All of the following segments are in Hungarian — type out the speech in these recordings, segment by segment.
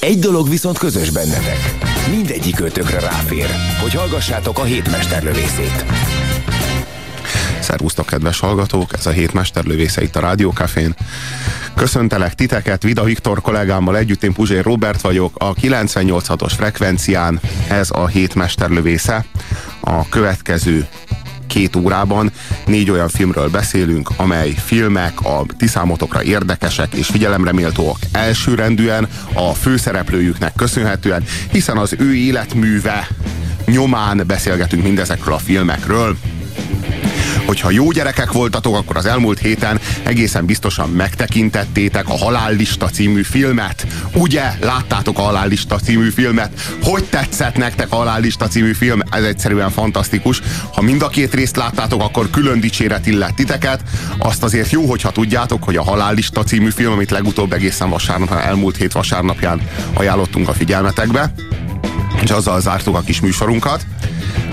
Egy dolog viszont közös bennetek. Mindegyik ötökre ráfér, hogy hallgassátok a hétmesterlövészét. Szervusztok, kedves hallgatók! Ez a hét mesterlövésze itt a Rádiókafén. Köszöntelek titeket, Vida Viktor kollégámmal együtt, én Puzsér Robert vagyok, a 98.6-os frekvencián ez a hét mesterlövésze. A következő két órában. Négy olyan filmről beszélünk, amely filmek a ti számotokra érdekesek és figyelemre méltóak elsőrendűen a főszereplőjüknek köszönhetően, hiszen az ő életműve nyomán beszélgetünk mindezekről a filmekről hogyha jó gyerekek voltatok, akkor az elmúlt héten egészen biztosan megtekintettétek a Halállista című filmet. Ugye? Láttátok a Halállista című filmet? Hogy tetszett nektek a Halállista című film? Ez egyszerűen fantasztikus. Ha mind a két részt láttátok, akkor külön dicséret illet titeket. Azt azért jó, hogyha tudjátok, hogy a Halállista című film, amit legutóbb egészen vasárnap, elmúlt hét vasárnapján ajánlottunk a figyelmetekbe, és azzal zártuk a kis műsorunkat,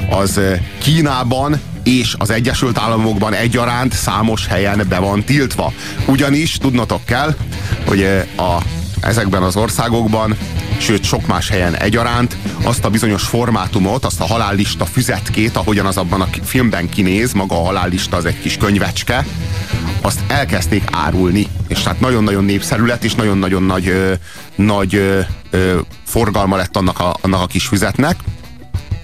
az eh, Kínában és az Egyesült Államokban egyaránt számos helyen be van tiltva. Ugyanis tudnotok kell, hogy a, ezekben az országokban sőt sok más helyen egyaránt, azt a bizonyos formátumot, azt a halállista füzetkét, ahogyan az abban a filmben kinéz, maga a halállista az egy kis könyvecske, azt elkezdték árulni. És hát nagyon-nagyon népszerű lett, és nagyon-nagyon nagy, ö, nagy ö, ö, forgalma lett annak a, annak a kis füzetnek.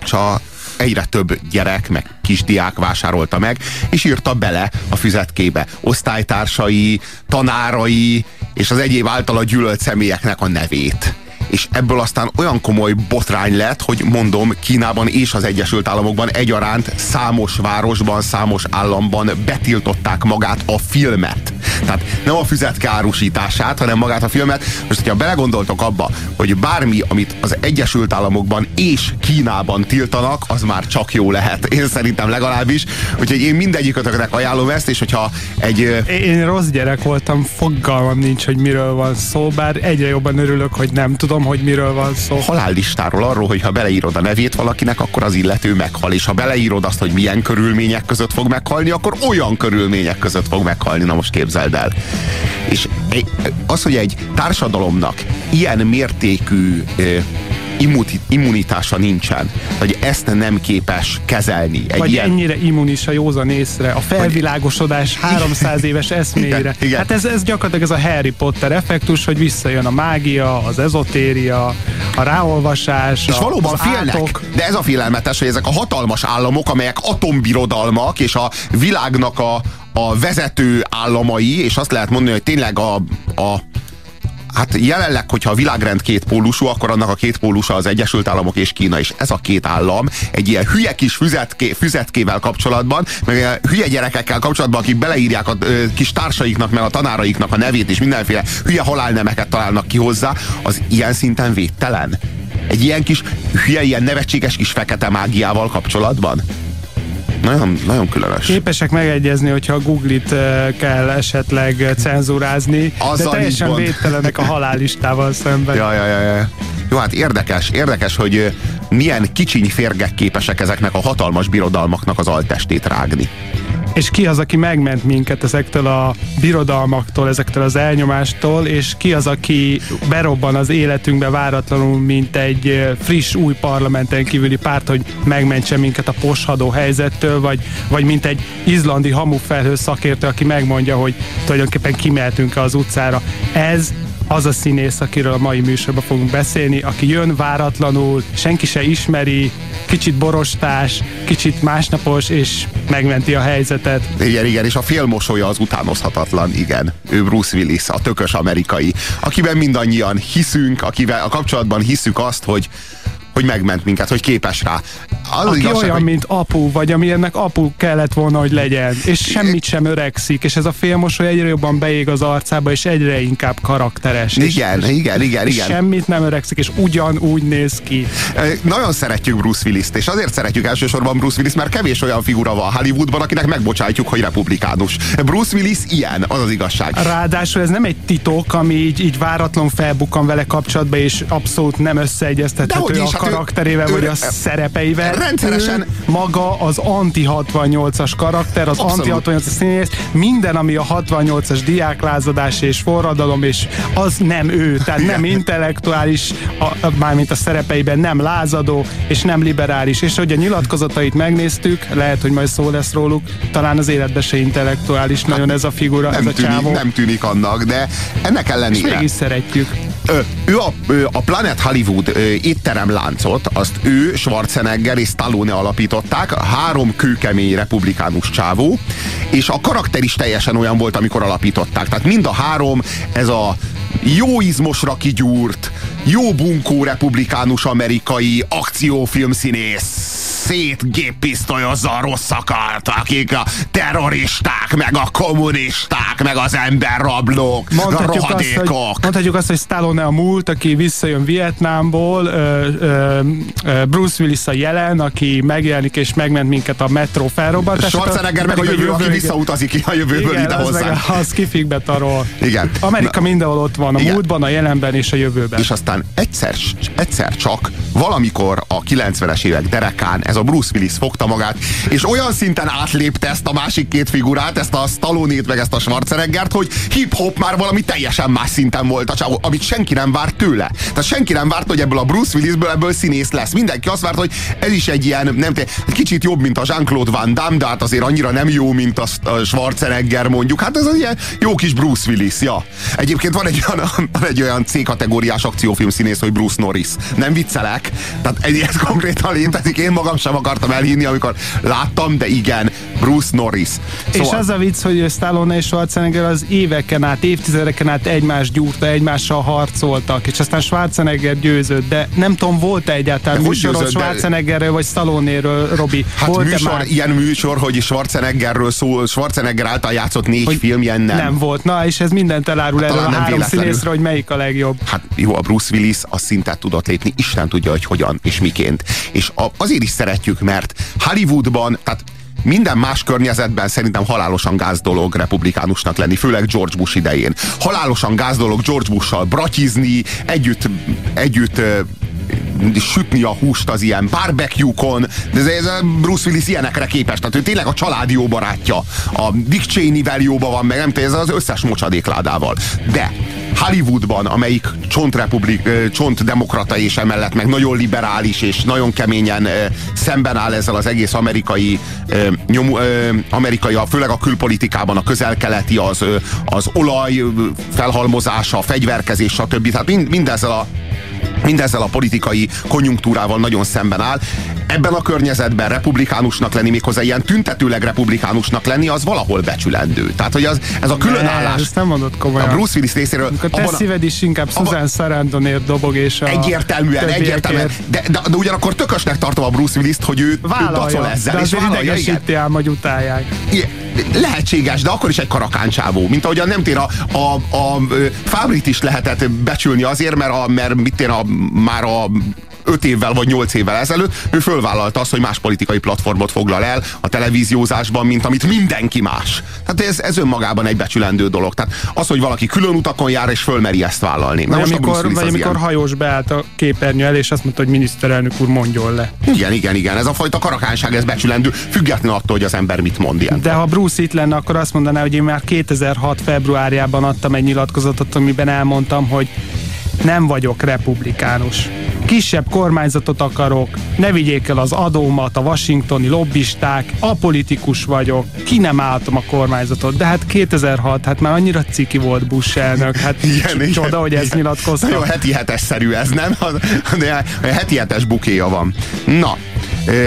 És a, egyre több gyerek, meg kisdiák vásárolta meg, és írta bele a füzetkébe. Osztálytársai, tanárai, és az egyéb általa gyűlölt személyeknek a nevét és ebből aztán olyan komoly botrány lett, hogy mondom, Kínában és az Egyesült Államokban egyaránt számos városban, számos államban betiltották magát a filmet. Tehát nem a füzetke árusítását, hanem magát a filmet. Most, hogyha belegondoltok abba, hogy bármi, amit az Egyesült Államokban és Kínában tiltanak, az már csak jó lehet. Én szerintem legalábbis. Úgyhogy én mindegyikötöknek ajánlom ezt, és hogyha egy... Én rossz gyerek voltam, fogalmam nincs, hogy miről van szó, bár egyre jobban örülök, hogy nem tudom, tudom, hogy miről van szó. Halállistáról arról, hogy ha beleírod a nevét valakinek, akkor az illető meghal, és ha beleírod azt, hogy milyen körülmények között fog meghalni, akkor olyan körülmények között fog meghalni, na most képzeld el. És az, hogy egy társadalomnak ilyen mértékű immunitása nincsen, hogy ezt nem képes kezelni. Egy Vagy ilyen... ennyire immunis a józan észre, a felvilágosodás Vagy... 300 éves eszmére. Igen, igen. Hát ez, ez gyakorlatilag ez a Harry Potter effektus, hogy visszajön a mágia, az ezotéria, a ráolvasás, És a, valóban félnek, átok. de ez a félelmetes, hogy ezek a hatalmas államok, amelyek atombirodalmak, és a világnak a, a vezető államai, és azt lehet mondani, hogy tényleg a, a hát jelenleg, hogyha a világrend két pólusú, akkor annak a két pólusa az Egyesült Államok és Kína, és ez a két állam egy ilyen hülye kis füzetké, füzetkével kapcsolatban, meg hülye gyerekekkel kapcsolatban, akik beleírják a ö, kis társaiknak, meg a tanáraiknak a nevét, és mindenféle hülye halálnemeket találnak ki hozzá, az ilyen szinten védtelen. Egy ilyen kis hülye, ilyen nevetséges kis fekete mágiával kapcsolatban. Nagyon, nagyon különös. Képesek megegyezni, hogyha a Google-it kell esetleg cenzúrázni, Azzal de teljesen védtelenek a halálistával szemben. Ja, ja, ja, ja. Jó, hát érdekes, érdekes, hogy milyen kicsiny férgek képesek ezeknek a hatalmas birodalmaknak az altestét rágni és ki az, aki megment minket ezektől a birodalmaktól, ezektől az elnyomástól, és ki az, aki berobban az életünkbe váratlanul, mint egy friss új parlamenten kívüli párt, hogy megmentse minket a poshadó helyzettől, vagy, vagy mint egy izlandi hamufelhő szakértő, aki megmondja, hogy tulajdonképpen kimehetünk-e az utcára. Ez az a színész, akiről a mai műsorban fogunk beszélni, aki jön váratlanul, senki se ismeri, kicsit borostás, kicsit másnapos, és megmenti a helyzetet. Igen, igen, és a félmosolya az utánozhatatlan, igen. Ő Bruce Willis, a tökös amerikai, akiben mindannyian hiszünk, akivel a kapcsolatban hiszük azt, hogy hogy megment minket, hogy képes rá. Az Aki igazság, olyan, hogy- mint apu, vagy amilyennek apu kellett volna, hogy legyen, és semmit sem öregszik, és ez a félmosoly egyre jobban beég az arcába, és egyre inkább karakteres. és- Igen, igen, igen, és igen. Semmit nem öregszik, és ugyanúgy néz ki. Nagyon szeretjük Bruce Willis-t, és azért szeretjük elsősorban Bruce Willis, mert kevés olyan figura van Hollywoodban, akinek megbocsátjuk, hogy republikánus. Bruce Willis ilyen, az az igazság. Ráadásul ez nem egy titok, ami így, így váratlan felbukkan vele kapcsolatba, és abszolút nem összeegyeztethető Dehogy is, karakterével, ő- vagy a szerepeivel. rendszeresen- maga az anti-68-as karakter, az Abszolút. anti-68-as színész, minden, ami a 68-as diáklázadás és forradalom, és az nem ő, tehát nem intellektuális, a, mármint a szerepeiben nem lázadó, és nem liberális. És hogy a nyilatkozatait megnéztük, lehet, hogy majd szó lesz róluk, talán az életben se intellektuális nagyon ez a figura, ez Nem a tűnik, csávó. nem tűnik annak, de ennek És ellenére... mégis szeretjük. Ö, ő a, ö, a Planet Hollywood ö, étterem láncot, azt ő, Schwarzenegger és Stallone alapították, három kőkemény republikánus csávó, és a karakter is teljesen olyan volt, amikor alapították. Tehát mind a három, ez a jó izmosra kigyúrt, jó bunkó republikánus amerikai akciófilmszínész, szétgéppisztolyozza a rosszakat, akik a terroristák, meg a kommunisták, meg az emberrablók, a Mondhatjuk azt, hogy, rohadékok. mondhatjuk azt, hogy Stallone a múlt, aki visszajön Vietnámból, Bruce Willis a jelen, aki megjelenik és megment minket a metró felrobbantásától. Schwarzenegger meg a jövő, aki visszautazik a jövőből igen, ide az meg hozzá. az kifikbe tarol. Igen. Amerika Na, mindenhol ott van, a Igen. múltban, a jelenben és a jövőben. és aztán egyszer, egyszer csak valamikor a 90-es évek derekán ez a Bruce Willis fogta magát, és olyan szinten átlépte ezt a másik két figurát, ezt a Stallone-t, meg ezt a Schwarzeneggert, hogy hip-hop már valami teljesen más szinten volt a csávó, amit senki nem várt tőle. Tehát senki nem várt, hogy ebből a Bruce Willisből ebből színész lesz. Mindenki azt várt, hogy ez is egy ilyen, nem te, kicsit jobb, mint a Jean-Claude Van Damme, de hát azért annyira nem jó, mint a, a Schwarzenegger mondjuk. Hát ez az ilyen jó kis Bruce Willis, ja. Egyébként van egy olyan, van egy olyan C-kategóriás akciófilm színész, hogy Bruce Norris. Nem viccelek, tehát ez, ez konkrétan létezik. Én magam sem akartam elhinni, amikor láttam, de igen, Bruce Norris. És az a vicc, hogy Stallone és Schwarzenegger az éveken át, évtizedeken át egymást gyúrta, egymással harcoltak, és aztán Schwarzenegger győzött, de nem tudom, volt-e egyáltalán De műsorod győzött, de- Schwarzeneggerről vagy Stallone-ről, Robi? Hát volt műsor, ilyen műsor, hogy Schwarzeneggerről szól, Schwarzenegger által játszott négy Hogy film, ilyen nem. Nem volt. Na, és ez mindent elárul erről talán a három. Színészre, hogy melyik a legjobb. Hát jó, a Bruce Willis a szintet tudott lépni, Isten tudja, hogy hogyan és miként. És a, azért is szeretjük, mert Hollywoodban, tehát minden más környezetben szerintem halálosan gáz dolog republikánusnak lenni, főleg George Bush idején. Halálosan gáz dolog George Bush-sal bratizni, együtt, együtt sütni a húst az ilyen barbecue-kon, de ez, Bruce Willis ilyenekre képes, tehát ő tényleg a család jó barátja. A Dick Cheney-vel jóba van, meg nem ez az összes mocsadékládával. De Hollywoodban, amelyik csontrepublik, csontdemokrata és emellett meg nagyon liberális és nagyon keményen szemben áll ezzel az egész amerikai nyom, amerikai, a- főleg a külpolitikában, a közelkeleti, az, az olaj felhalmozása, a fegyverkezés, stb. Tehát mind, mindezzel a mindezzel a politikai konjunktúrával nagyon szemben áll. Ebben a környezetben republikánusnak lenni, méghozzá ilyen tüntetőleg republikánusnak lenni, az valahol becsülendő. Tehát, hogy az, ez a különállás Ne, ezt nem mondod a komolyan. Bruce Willis részéről Amikor te abban a- szíved is inkább abban- Susan Sarandonért dobog, és a Egyértelműen, egyértelműen. De, de, de ugyanakkor tökösnek tartom a Bruce Willis-t, hogy ő, ő Vállalja, dacol ezzel, de és vállalja, igen. ám, hogy utálják. Igen, lehetséges, de akkor is egy karakáncsávó. Mint ahogyan nem tér a, a, a ö, Fábrit is lehetett becsülni azért, mert, a, mert mit tér a, már a öt évvel vagy nyolc évvel ezelőtt, ő fölvállalta azt, hogy más politikai platformot foglal el a televíziózásban, mint amit mindenki más. Tehát ez, ez önmagában egy becsülendő dolog. Tehát az, hogy valaki külön utakon jár, és fölmeri ezt vállalni. Na Vagy most amikor, vagy amikor ilyen. hajós beállt a képernyő elé, és azt mondta, hogy miniszterelnök úr mondjon le. Igen, igen, igen. Ez a fajta karakánság, ez becsülendő, független attól, hogy az ember mit mond ilyen. De ha Bruce itt lenne, akkor azt mondaná, hogy én már 2006 februárjában adtam egy nyilatkozatot, amiben elmondtam, hogy nem vagyok republikánus. Kisebb kormányzatot akarok, ne vigyék el az adómat, a washingtoni lobbisták, apolitikus vagyok, ki nem álltam a kormányzatot. De hát 2006, hát már annyira ciki volt Bush elnök, hát csoda, hogy ez nyilatkozta. Nagyon heti hetes szerű ez, nem? De a heti hetes bukéja van. Na,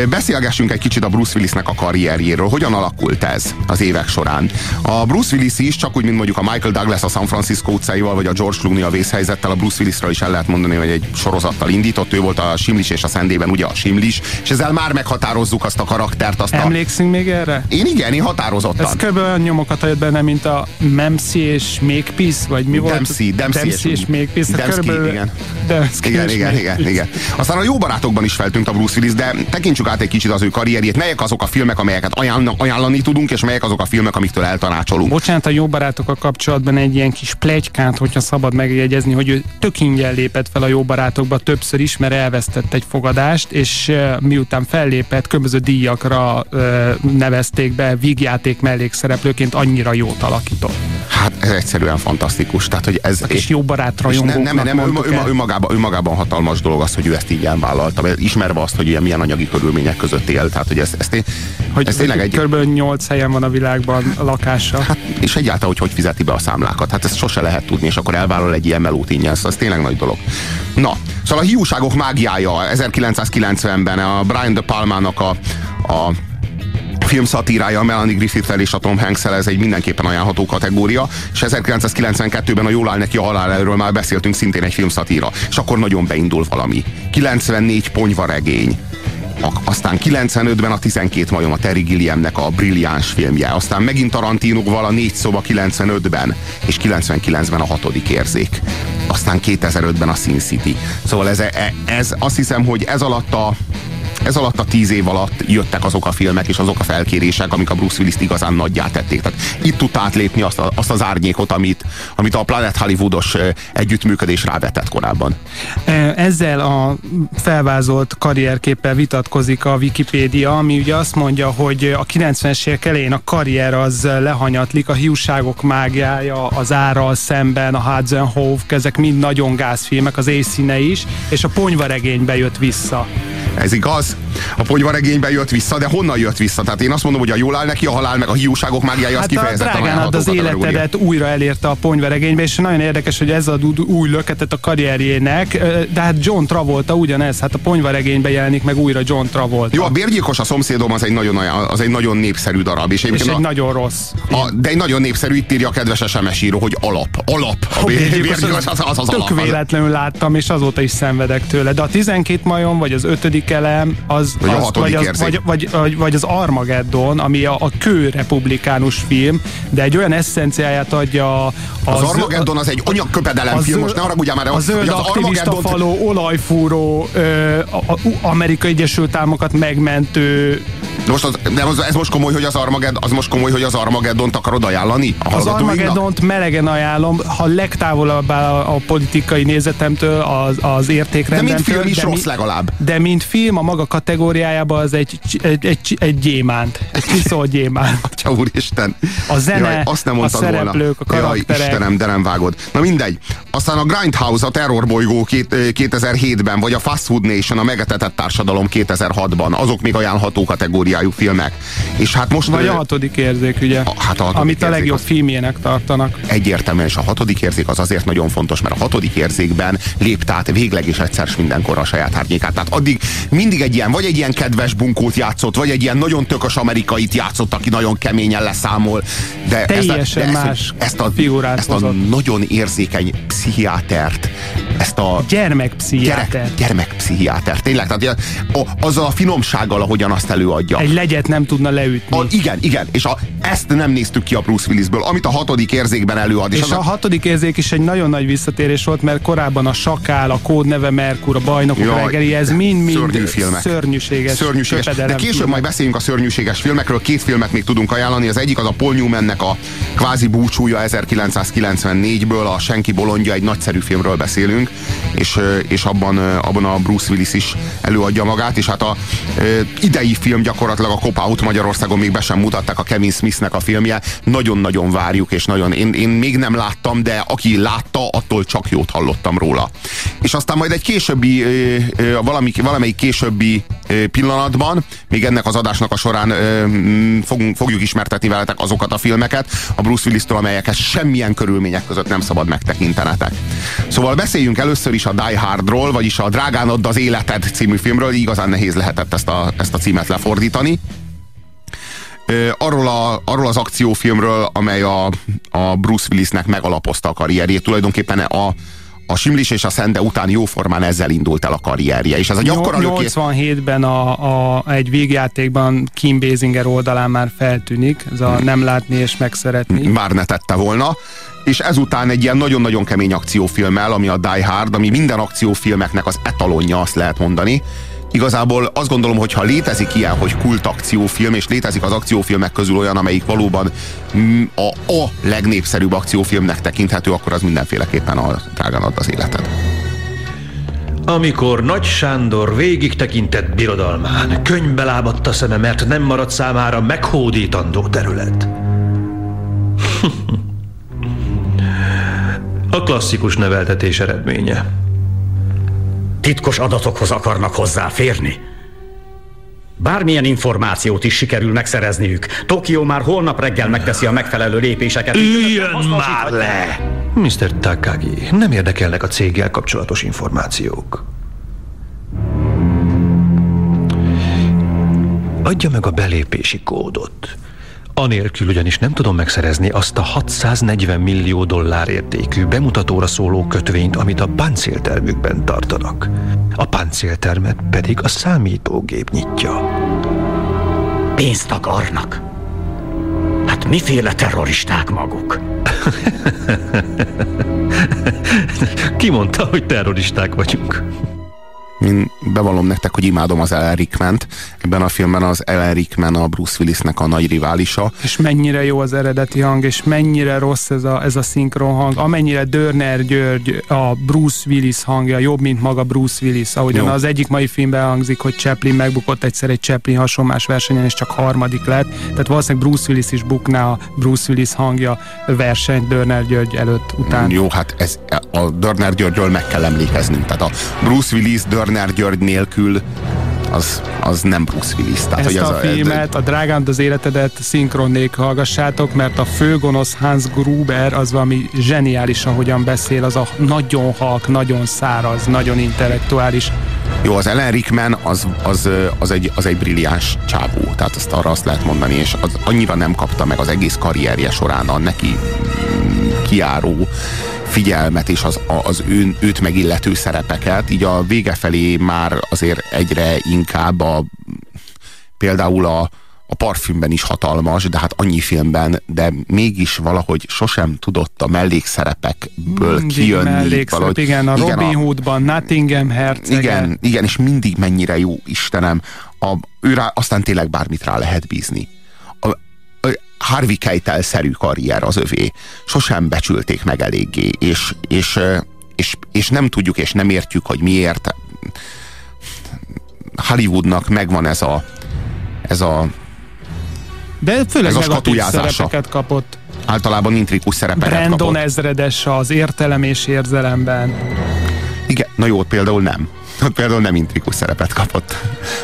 Beszélgessünk egy kicsit a Bruce Willisnek a karrierjéről. Hogyan alakult ez az évek során? A Bruce Willis is, csak úgy, mint mondjuk a Michael Douglas a San Francisco utcáival, vagy a George Clooney a vészhelyzettel, a Bruce Willisről is el lehet mondani, hogy egy sorozattal indított. Ő volt a Simlis és a Szendében ugye a Simlis, és ezzel már meghatározzuk azt a karaktert. Azt a... Emlékszünk még erre? Én igen, én határozottan. Ez kb. olyan nyomokat hagyott benne, mint a Memsi és Makepeace, vagy mi volt? Dempsey, Dempsey, Dempsey és Makepeace. Dempsey, körülbelül- igen. Dempsey Igen, és igen, igen, igen. Aztán a jó barátokban is feltűnt a Bruce Willis, de tekintsük át egy kicsit az ő karrierjét. Melyek azok a filmek, amelyeket ajánl- ajánlani tudunk, és melyek azok a filmek, amiktől eltanácsolunk. Bocsánat, a jó barátokkal kapcsolatban egy ilyen kis plegykát, hogyha szabad megjegyezni, hogy ő tök ingyen lépett fel a jó barátokba többször is, mert elvesztett egy fogadást, és miután fellépett, különböző díjakra uh, nevezték be vígjáték mellékszereplőként, annyira jót alakított. Hát ez egyszerűen fantasztikus. Tehát, hogy ez, A kis jó barát rajongóknak nem, nem, nem ő, ő, ő, magában, ő magában hatalmas dolog az, hogy ő ezt így elvállalta, ismerve azt, hogy ilyen milyen anyagi körülmények között él. Tehát, hogy ez, ez, té- hogy, ez tényleg egy... kb. 8 helyen van a világban a lakása. Hát, és egyáltalán, hogy hogy fizeti be a számlákat. Hát ezt sose lehet tudni, és akkor elvállal egy ilyen melót ingyen. Szóval ez tényleg nagy dolog. Na, szóval a hiúságok mágiája 1990-ben a Brian De Palmának a, a film szatírája a Melanie griffith és a Tom hanks ez egy mindenképpen ajánlható kategória, és 1992-ben a Jól áll neki a halál erről már beszéltünk, szintén egy film szatíra, és akkor nagyon beindul valami. 94 ponyvaregény, aztán 95-ben a 12 majom a Terry Gilliamnek a brilliáns filmje, aztán megint Tarantinoval a 4 szoba 95-ben, és 99-ben a hatodik érzék. Aztán 2005-ben a Sin City. Szóval ez, ez azt hiszem, hogy ez alatt a ez alatt a tíz év alatt jöttek azok a filmek és azok a felkérések, amik a Bruce Willis-t igazán nagyjá tették. Tehát itt tudta átlépni azt, a, azt az árnyékot, amit, amit a Planet Hollywoodos együttműködés rávetett korábban. Ezzel a felvázolt karrierképpel vitatkozik a Wikipédia, ami ugye azt mondja, hogy a 90-es évek elején a karrier az lehanyatlik, a hiúságok mágiája, az árral szemben, a Hudson Hove, ezek mind nagyon gázfilmek, az éjszíne is, és a ponyvaregénybe jött vissza. Ez igaz? A ponyvaregényben jött vissza, de honnan jött vissza? Tehát én azt mondom, hogy a jól áll neki a halál, meg a hiúságok mágiája, az Hát a kifejezetten drágán ad ajánlható az életedet újra elérte a ponyvaregénybe, és nagyon érdekes, hogy ez ad új löketet a karrierjének, de hát John Travolta ugyanez, hát a ponyvaregényben jelenik meg újra John Travolta. Jó, a Bérgyilkos a szomszédom az egy nagyon, az egy nagyon népszerű darab. És, és egy a, nagyon rossz. a, de egy nagyon népszerű, itt írja a kedves SMS író, hogy alap. Alap. A Bér- Bérgyilkos Bérgyilkos az az, az Tök alap. Az- véletlenül láttam, és azóta is szenvedek tőle. De a 12 majom, vagy az ötödik elem, az, Vagy a az, hatodik vagy, az, vagy, vagy, vagy, vagy, az Armageddon, ami a, a kő republikánus film, de egy olyan eszenciáját adja a, Az Armageddon az egy anyagköpedelem film, most ne haragudjál már, a zöld az aktivista Armageddont- faló, olajfúró, ö, a, a, Amerikai Egyesült Államokat megmentő De most az, de az, ez most komoly, hogy az Armageddon, az most komoly, hogy az Armageddont akarod ajánlani a Az hallgatóinknak? Armageddont melegen ajánlom, ha legtávolabb a, a politikai nézetemtől, az, az De értékrendemtől. mint film is mi- rossz legalább. De mint film, a maga kategóriájában az egy, egy, egy, egy gyémánt. Egy csiszol gyémánt. Atya úristen. A zene, Jaj, azt nem a szereplők, a volna. karakterek. Jaj, Istenem, de nem vágod. Na mindegy. Aztán a Grindhouse, a terrorbolygó két, ö, 2007-ben, vagy a Fast Food Nation, a megetetett társadalom 2006-ban. Azok még ajánlható kategóriájú filmek. És hát most... Vagy a hatodik érzék, ugye? A- hát a hatodik amit a legjobb az- filmjének tartanak. egyértelműen, és a hatodik érzék az azért nagyon fontos, mert a hatodik érzékben lépte át végleg és egyszer s mindenkorra a saját árnyékát. Tehát addig mindig egy ilyen, vagy egy ilyen kedves bunkót játszott, vagy egy ilyen nagyon tökös amerikait játszott, aki nagyon keményen leszámol. De Teljesen ezt a, de más ezt, a, figurát ezt a hozott. nagyon érzékeny pszichiátert, ezt a Gyermekpszichiáter. gyerek, gyermekpszichiáter, tényleg, tehát ilyen- a, azzal a finomsággal, ahogyan azt előadja. Egy legyet nem tudna leütni. A, igen, igen, és a, ezt nem néztük ki a Bruce Willisből, amit a hatodik érzékben előad. És az a hatodik érzék is egy nagyon nagy visszatérés volt, mert korábban a Sakál, a Kódneve Merkur, a Bajnokok Jaj, reggeli, ez mind-mind szörnyű filmek. szörnyűséges. Szörnyűséges. De később filmek. majd beszéljünk a szörnyűséges filmekről. Két filmet még tudunk ajánlani. Az egyik az a Paul Newmannek a kvázi búcsúja 1994-ből, a Senki bolondja, egy nagyszerű filmről beszélünk, és, és abban, abban a Bruce Willis is előadja magát, és hát a idei film gyakorlatilag a Cop Out Magyarországon még be sem mutatták a Kevin Smithnek a filmje. Nagyon-nagyon várjuk, és nagyon, én, én még nem láttam, de aki látta, attól csak jót hallottam róla. És aztán majd egy későbbi, ö, valami, valamelyik későbbi pillanatban. Még ennek az adásnak a során fogunk, fogjuk ismertetni veletek azokat a filmeket a Bruce Willis-től, amelyeket semmilyen körülmények között nem szabad megtekintenetek. Szóval beszéljünk először is a Die Hardról, vagyis a Drágán add az életed című filmről. Igazán nehéz lehetett ezt a, ezt a címet lefordítani arról, a, arról az akciófilmről, amely a, a Bruce Willisnek megalapozta a karrierjét. Tulajdonképpen a, a Simlis és a Szende után jóformán ezzel indult el a karrierje. És ez a gyakora 87-ben a, a, egy végjátékban Kim Basinger oldalán már feltűnik, ez a nem látni és megszeretni. Már ne tette volna és ezután egy ilyen nagyon-nagyon kemény akciófilmmel, ami a Die Hard, ami minden akciófilmeknek az etalonja, azt lehet mondani, igazából azt gondolom, hogy ha létezik ilyen, hogy kult akciófilm, és létezik az akciófilmek közül olyan, amelyik valóban mm, a, a legnépszerűbb akciófilmnek tekinthető, akkor az mindenféleképpen a drágán ad az életed. Amikor Nagy Sándor végig tekintett birodalmán, könyvbe lábadt a szeme, mert nem maradt számára meghódítandó terület. a klasszikus neveltetés eredménye. Titkos adatokhoz akarnak hozzáférni? Bármilyen információt is sikerül megszerezniük, Tokió már holnap reggel megteszi a megfelelő lépéseket. Üljön már le! Mr. Takagi, nem érdekelnek a céggel kapcsolatos információk. Adja meg a belépési kódot. Anélkül ugyanis nem tudom megszerezni azt a 640 millió dollár értékű bemutatóra szóló kötvényt, amit a páncéltermükben tartanak. A páncéltermet pedig a számítógép nyitja. Pénzt akarnak. Hát miféle terroristák maguk? Ki mondta, hogy terroristák vagyunk? Én bevallom nektek, hogy imádom az Ellen Rickment. Ebben a filmben az Ellen Rickman a Bruce Willisnek a nagy riválisa. És mennyire jó az eredeti hang, és mennyire rossz ez a, ez a szinkron hang. Amennyire Dörner György a Bruce Willis hangja jobb, mint maga Bruce Willis. Ahogyan jó. az egyik mai filmben hangzik, hogy Chaplin megbukott egyszer egy Chaplin hasonlás versenyen, és csak harmadik lett. Tehát valószínűleg Bruce Willis is bukná a Bruce Willis hangja versenyt Dörner György előtt, után. Jó, hát ez a Dörner Györgyről meg kell emlékeznünk. Tehát a Bruce Willis Dörner Bognár György nélkül az, az nem Bruce Willis. Tehát, Ezt hogy a, a filmet, a Drágán az életedet szinkronnék hallgassátok, mert a főgonosz Hans Gruber az valami zseniális, ahogyan beszél, az a nagyon halk, nagyon száraz, nagyon intellektuális. Jó, az Ellen Rickman az, az, az, egy, az egy brilliáns csávó, tehát azt arra azt lehet mondani, és az annyira nem kapta meg az egész karrierje során a neki kiáró figyelmet és az, az ő, őt megillető szerepeket, így a vége felé már azért egyre inkább a, például a, a parfümben is hatalmas, de hát annyi filmben, de mégis valahogy sosem tudott a mellékszerepekből mindig kijönni. Mellékszerep, igen, a igen, Robin Hoodban, Nottingham hercege. Igen, igen, és mindig mennyire jó, Istenem, a, ő rá, aztán tényleg bármit rá lehet bízni. Harvey Keitel-szerű karrier az övé. Sosem becsülték meg eléggé, és, és, és, és nem tudjuk, és nem értjük, hogy miért. Hollywoodnak megvan ez a ez a de főleg ez a skatujázása. kapott. Általában intrikus szerepeket Brandon kapott. ezredes az értelem és érzelemben. Igen, na jó, például nem például nem intrikus szerepet kapott.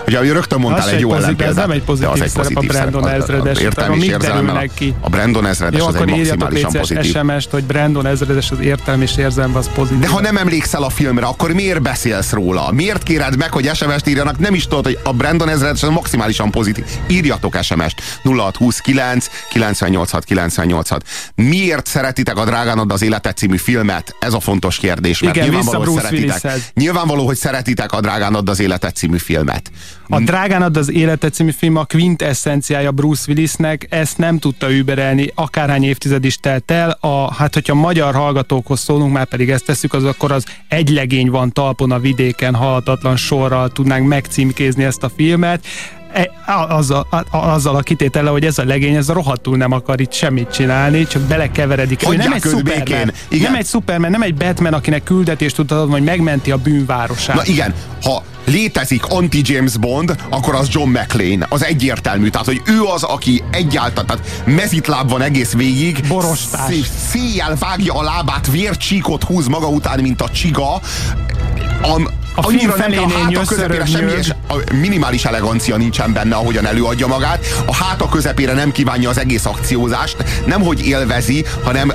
Ugye rögtön mondtál egy, egy jó ellenpéldát. Ez nem egy pozitív, az egy pozitív a Brandon szerep, ezredes. Értelmi és érzelemben ki? A Brandon ezredes jó, az egy maximálisan pozitív. SMS-t, hogy Brandon ezredes az értelmi és érzelemben az pozitív. De ha nem emlékszel a filmre, akkor miért beszélsz róla? Miért kéred meg, hogy SMS-t írjanak? Nem is tudod, hogy a Brandon ezredes az maximálisan pozitív. Írjatok SMS-t. 0629 986 986. Miért szeretitek a Drágánod az életet című filmet? Ez a fontos kérdés. Mert Igen, nyilvánvaló, hogy szeretitek. Nyilvánvaló, hogy szeretitek szeretitek a Drágán add az életet című filmet. A Drágán add az életet című film a quintessenciája Bruce Willisnek, ezt nem tudta überelni, akárhány évtized is telt el. A, hát, hogyha magyar hallgatókhoz szólunk, már pedig ezt tesszük, az akkor az egy legény van talpon a vidéken, halhatatlan sorral tudnánk megcímkézni ezt a filmet azzal, azzal a kitétele, hogy ez a legény, ez a rohadtul nem akar itt semmit csinálni, csak belekeveredik. Ő nem egy Superman, nem egy Superman, nem egy Batman, akinek küldetést tud adni, hogy megmenti a bűnvárosát. Na igen, ha létezik anti-James Bond, akkor az John McClane. Az egyértelmű. Tehát, hogy ő az, aki egyáltalán, tehát mezitláb van egész végig. Borostás. Széjjel vágja a lábát, vércsíkot húz maga után, mint a csiga. A, A annyira nem, felénél a háta közepére semmi, és a minimális elegancia nincsen benne, ahogyan előadja magát. A háta közepére nem kívánja az egész akciózást, nem hogy élvezi, hanem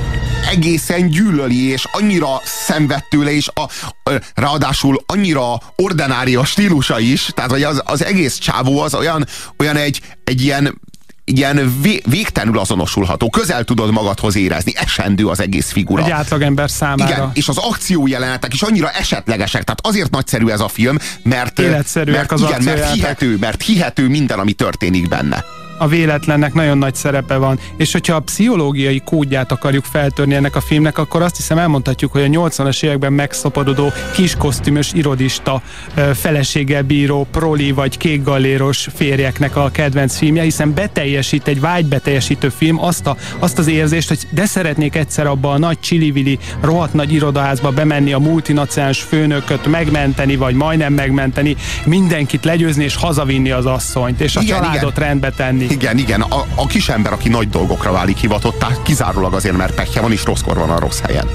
egészen gyűlöli, és annyira szenved tőle, és a, a, ráadásul annyira ordinária stílusa is, tehát hogy az, az egész csávó az olyan, olyan egy, egy ilyen ilyen vé, végtelenül azonosulható, közel tudod magadhoz érezni, esendő az egész figura. Egy átlagember számára. Igen, és az akciójelenetek is annyira esetlegesek, tehát azért nagyszerű ez a film, mert, Életszerűek mert, az igen, mert hihető, mert hihető minden, ami történik benne. A véletlennek nagyon nagy szerepe van. És hogyha a pszichológiai kódját akarjuk feltörni ennek a filmnek, akkor azt hiszem elmondhatjuk, hogy a 80-as években megszaporodó kiskosztümös irodista ö, feleséggel bíró proli vagy kékgalléros férjeknek a kedvenc filmje, hiszen beteljesít egy vágybeteljesítő film azt, a, azt az érzést, hogy de szeretnék egyszer abba a nagy csilivili, rohadt nagy irodaházba bemenni a multinacionális főnököt megmenteni, vagy majdnem megmenteni, mindenkit legyőzni és hazavinni az asszonyt, és a Igen, családot igen. rendbe tenni. Igen, igen, a, a kis ember, aki nagy dolgokra válik hivatottá, kizárólag azért, mert pehje van, és rosszkor van a rossz helyen.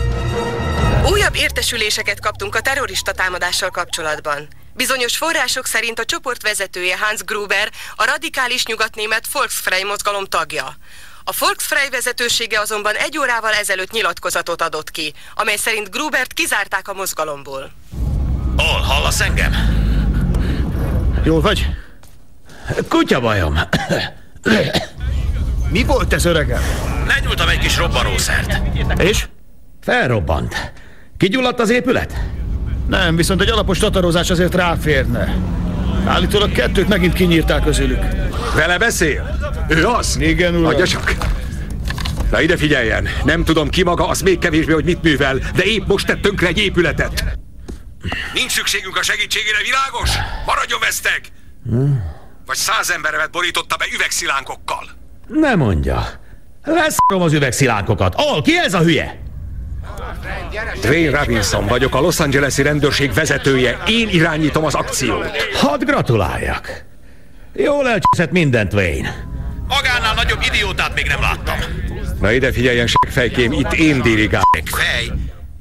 Újabb értesüléseket kaptunk a terrorista támadással kapcsolatban. Bizonyos források szerint a csoport vezetője Hans Gruber a radikális nyugatnémet Volksfrei mozgalom tagja. A Volksfrei vezetősége azonban egy órával ezelőtt nyilatkozatot adott ki, amely szerint Grubert kizárták a mozgalomból. Hol, hallasz engem? Jól vagy? Kutya bajom. Mi volt ez, öregem? Lenyúltam egy kis robbanószert. És? Felrobbant. Kigyulladt az épület? Nem, viszont egy alapos tatarozás azért ráférne. Állítólag kettőt megint kinyírták közülük. Vele beszél? Ő az? Igen, uram. Adja csak. Na ide figyeljen, nem tudom ki maga, az még kevésbé, hogy mit művel, de épp most tett tönkre egy épületet. Nincs szükségünk a segítségére, világos? Maradjon veszteg! Vagy száz emberemet borította be üvegszilánkokkal. Ne mondja. Leszarom az üvegszilánkokat. Al, ki ez a hülye? Dwayne Robinson vagyok, a Los Angeles-i rendőrség vezetője. Én irányítom az akciót. Hadd gratuláljak. Jól elcseszett mindent, Wayne. Magánál nagyobb idiótát még nem láttam. Na ide figyeljen, segfejkém, itt én dirigálok. Fej,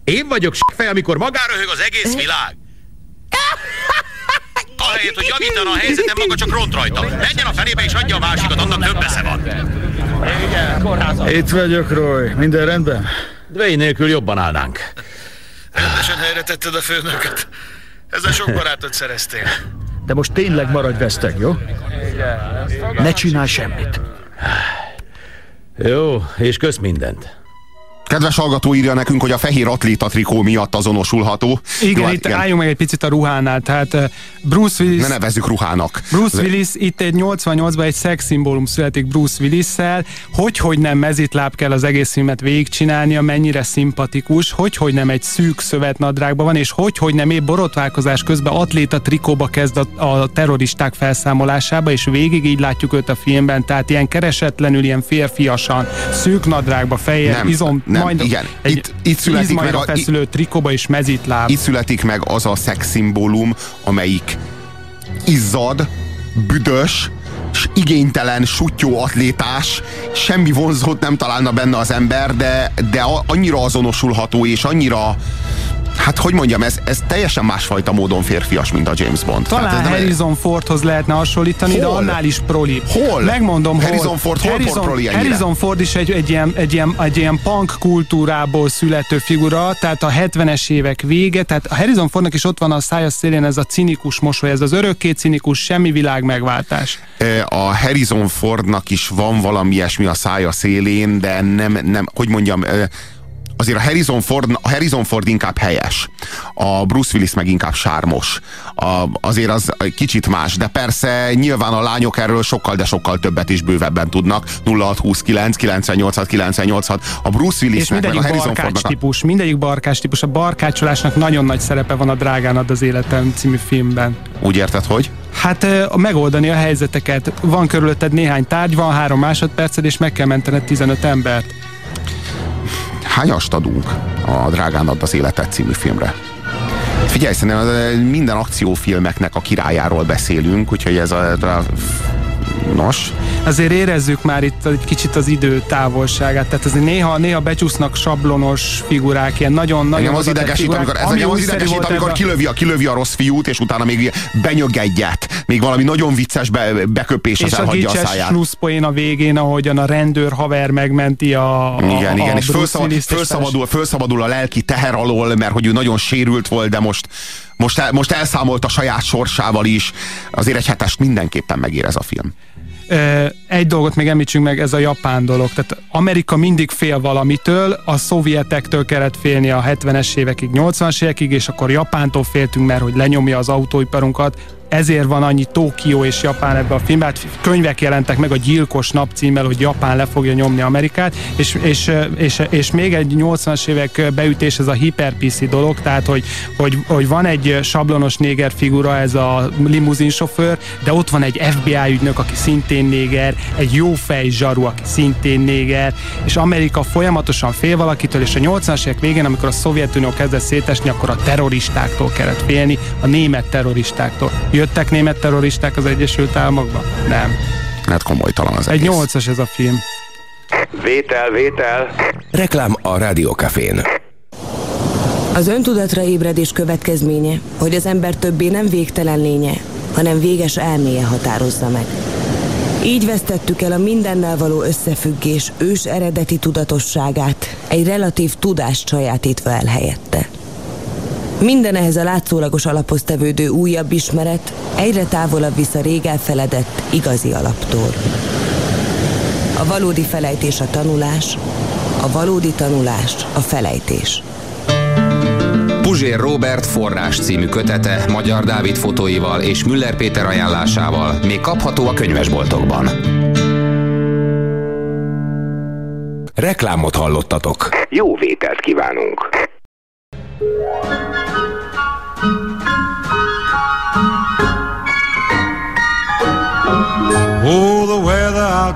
én vagyok fej, amikor magára hög az egész világ. Ahelyett, hogy javítana a helyzetem, maga csak ront rajta. Menjen a fenébe és adja a másikat, annak több esze van. Itt vagyok, Roy. Minden rendben? Dwayne nélkül jobban állnánk. Rendesen helyre tetted a főnököt. Ezzel sok barátot szereztél. De most tényleg maradj veszteg, jó? Ne csinálj semmit. Jó, és kösz mindent. Kedves hallgató írja nekünk, hogy a fehér atléta trikó miatt azonosulható. Igen, Jó, itt álljunk meg egy picit a ruhánál. Tehát eh, Bruce Willis... Ne nevezzük ruhának. Bruce Willis itt egy 88-ban egy szexszimbólum születik Bruce Willis-szel, hogy hogy nem mezitláb kell az egész filmet végigcsinálnia, mennyire szimpatikus, hogy hogy nem egy szűk szövetnadrágban van, és hogy hogy nem épp borotválkozás közben atléta trikóba kezd a, a terroristák felszámolásába, és végig így látjuk őt a filmben, tehát ilyen keresetlenül, ilyen férfiasan, szűk nadrágba, fehér, Nem, izom, nem, majd igen. egy Itt- itt születik meg a- feszülő trikóba és mezitláb. Itt születik meg az a szexszimbólum, amelyik izzad, büdös, s igénytelen, sutyó atlétás, semmi vonzót nem találna benne az ember, de, de annyira azonosulható, és annyira Hát hogy mondjam, ez, ez teljesen másfajta módon férfias, mint a James Bond. Talán Tehát ez nem- Harrison Fordhoz lehetne hasonlítani, de Hol? annál is proli. Hol? Megmondom, Harrison hol. Ford hol Harrison, proli ennyire? Harrison Ford is egy, egy, ilyen, egy, ilyen, egy ilyen punk kultúrából születő figura, tehát a 70-es évek vége, tehát a Harrison Fordnak is ott van a szája szélén ez a cinikus mosoly, ez az örökké cinikus, semmi világ megváltás. a Harrison Fordnak is van valami ilyesmi a szája szélén, de nem, nem hogy mondjam, ö, azért a Harrison, Ford, a Harrison Ford inkább helyes, a Bruce Willis meg inkább sármos. A, azért az kicsit más, de persze nyilván a lányok erről sokkal, de sokkal többet is bővebben tudnak. 0629, 986, 986. A Bruce Willisnek meg a Harrison barkács Fordnak a, típus, mindegyik barkács típus. A barkácsolásnak nagyon nagy szerepe van a Drágán ad az életem című filmben. Úgy érted, hogy? Hát ö, megoldani a helyzeteket. Van körülötted néhány tárgy, van három másodperced, és meg kell mentened 15 embert. Hányast adunk a Drágán ad az életet című filmre? Figyelj, szerintem minden akciófilmeknek a királyáról beszélünk, úgyhogy ez a, a Nos. Azért érezzük már itt egy kicsit az idő távolságát, tehát ez néha, néha becsúsznak sablonos figurák, ilyen nagyon nagyon Engem az idegesít, amikor, ez engem az idegesít, amikor kilövi, a, kilövi a rossz fiút, és utána még benyög egyet. Még valami nagyon vicces be, beköpés az elhagyja a száját. És a a végén, ahogyan a rendőr haver megmenti a, a Igen, igen, a és felszabad, felszabadul, felszabadul a lelki teher alól, mert hogy ő nagyon sérült volt, de most most, most elszámolt a saját sorsával is. Azért egy hetest mindenképpen megér ez a film egy dolgot még említsünk meg, ez a japán dolog. Tehát Amerika mindig fél valamitől, a szovjetektől kellett félni a 70-es évekig, 80-as évekig, és akkor Japántól féltünk, mert hogy lenyomja az autóiparunkat ezért van annyi Tokió és Japán ebbe a filmbe. Hát könyvek jelentek meg a Gyilkos nap címmel, hogy Japán le fogja nyomni Amerikát, és, és, és, és még egy 80-as évek beütés, ez a hiperpiszi dolog, tehát hogy, hogy, hogy van egy sablonos néger figura, ez a limuzin sofőr, de ott van egy FBI ügynök, aki szintén néger, egy jó fej zsaru, aki szintén néger, és Amerika folyamatosan fél valakitől, és a 80-as évek végén, amikor a Szovjetunió kezdett szétesni, akkor a terroristáktól kellett félni, a német terroristáktól Jöttek német terroristák az Egyesült Államokba? Nem. Hát komolytalan az Egy nyolcas ez a film. Vétel, vétel. Reklám a Rádiókafén. Az öntudatra ébredés következménye, hogy az ember többé nem végtelen lénye, hanem véges elméje határozza meg. Így vesztettük el a mindennel való összefüggés ős eredeti tudatosságát, egy relatív tudást sajátítva el helyette. Minden ehhez a látszólagos alaphoz tevődő újabb ismeret egyre távolabb visz a rég elfeledett igazi alaptól. A valódi felejtés a tanulás, a valódi tanulás a felejtés. Puzsér Robert forrás című kötete Magyar Dávid fotóival és Müller Péter ajánlásával még kapható a könyvesboltokban. Reklámot hallottatok. Jó vételt kívánunk!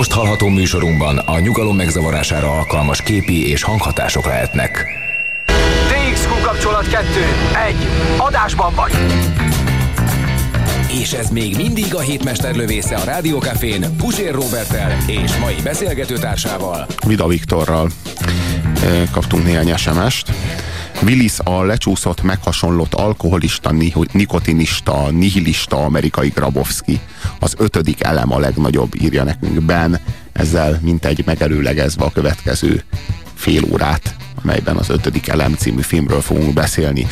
Most hallható műsorunkban a nyugalom megzavarására alkalmas képi és hanghatások lehetnek. DXQ kapcsolat 2. 1. Adásban vagy! És ez még mindig a hétmester lövésze a Rádiókafén Pusér Robertel és mai beszélgetőtársával. Vida Viktorral kaptunk néhány SMS-t. Willis a lecsúszott, meghasonlott alkoholista, nikotinista, nihilista amerikai Grabowski. Az ötödik elem a legnagyobb, írja nekünk Ben, ezzel mintegy megelőlegezve a következő fél órát amelyben az ötödik elem című filmről fogunk beszélni.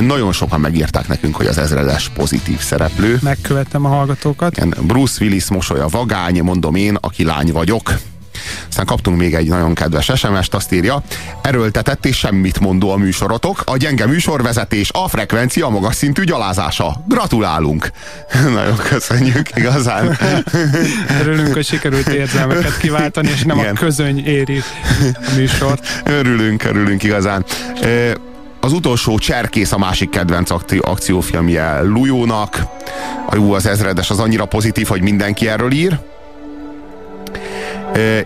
Nagyon sokan megírták nekünk, hogy az ezredes pozitív szereplő. Megkövettem a hallgatókat. Bruce Willis mosolya vagány, mondom én, aki lány vagyok. Aztán kaptunk még egy nagyon kedves SMS-t, azt írja, erőltetett és semmit mondó a műsorotok, a gyenge műsorvezetés, a frekvencia magas szintű gyalázása. Gratulálunk! nagyon köszönjük, igazán. Örülünk, hogy sikerült érzelmeket kiváltani, és nem Igen. a közöny éri a műsort. Örülünk, örülünk igazán. Az utolsó Cserkész a másik kedvenc akciófilmje Lujónak. A jó az ezredes az annyira pozitív, hogy mindenki erről ír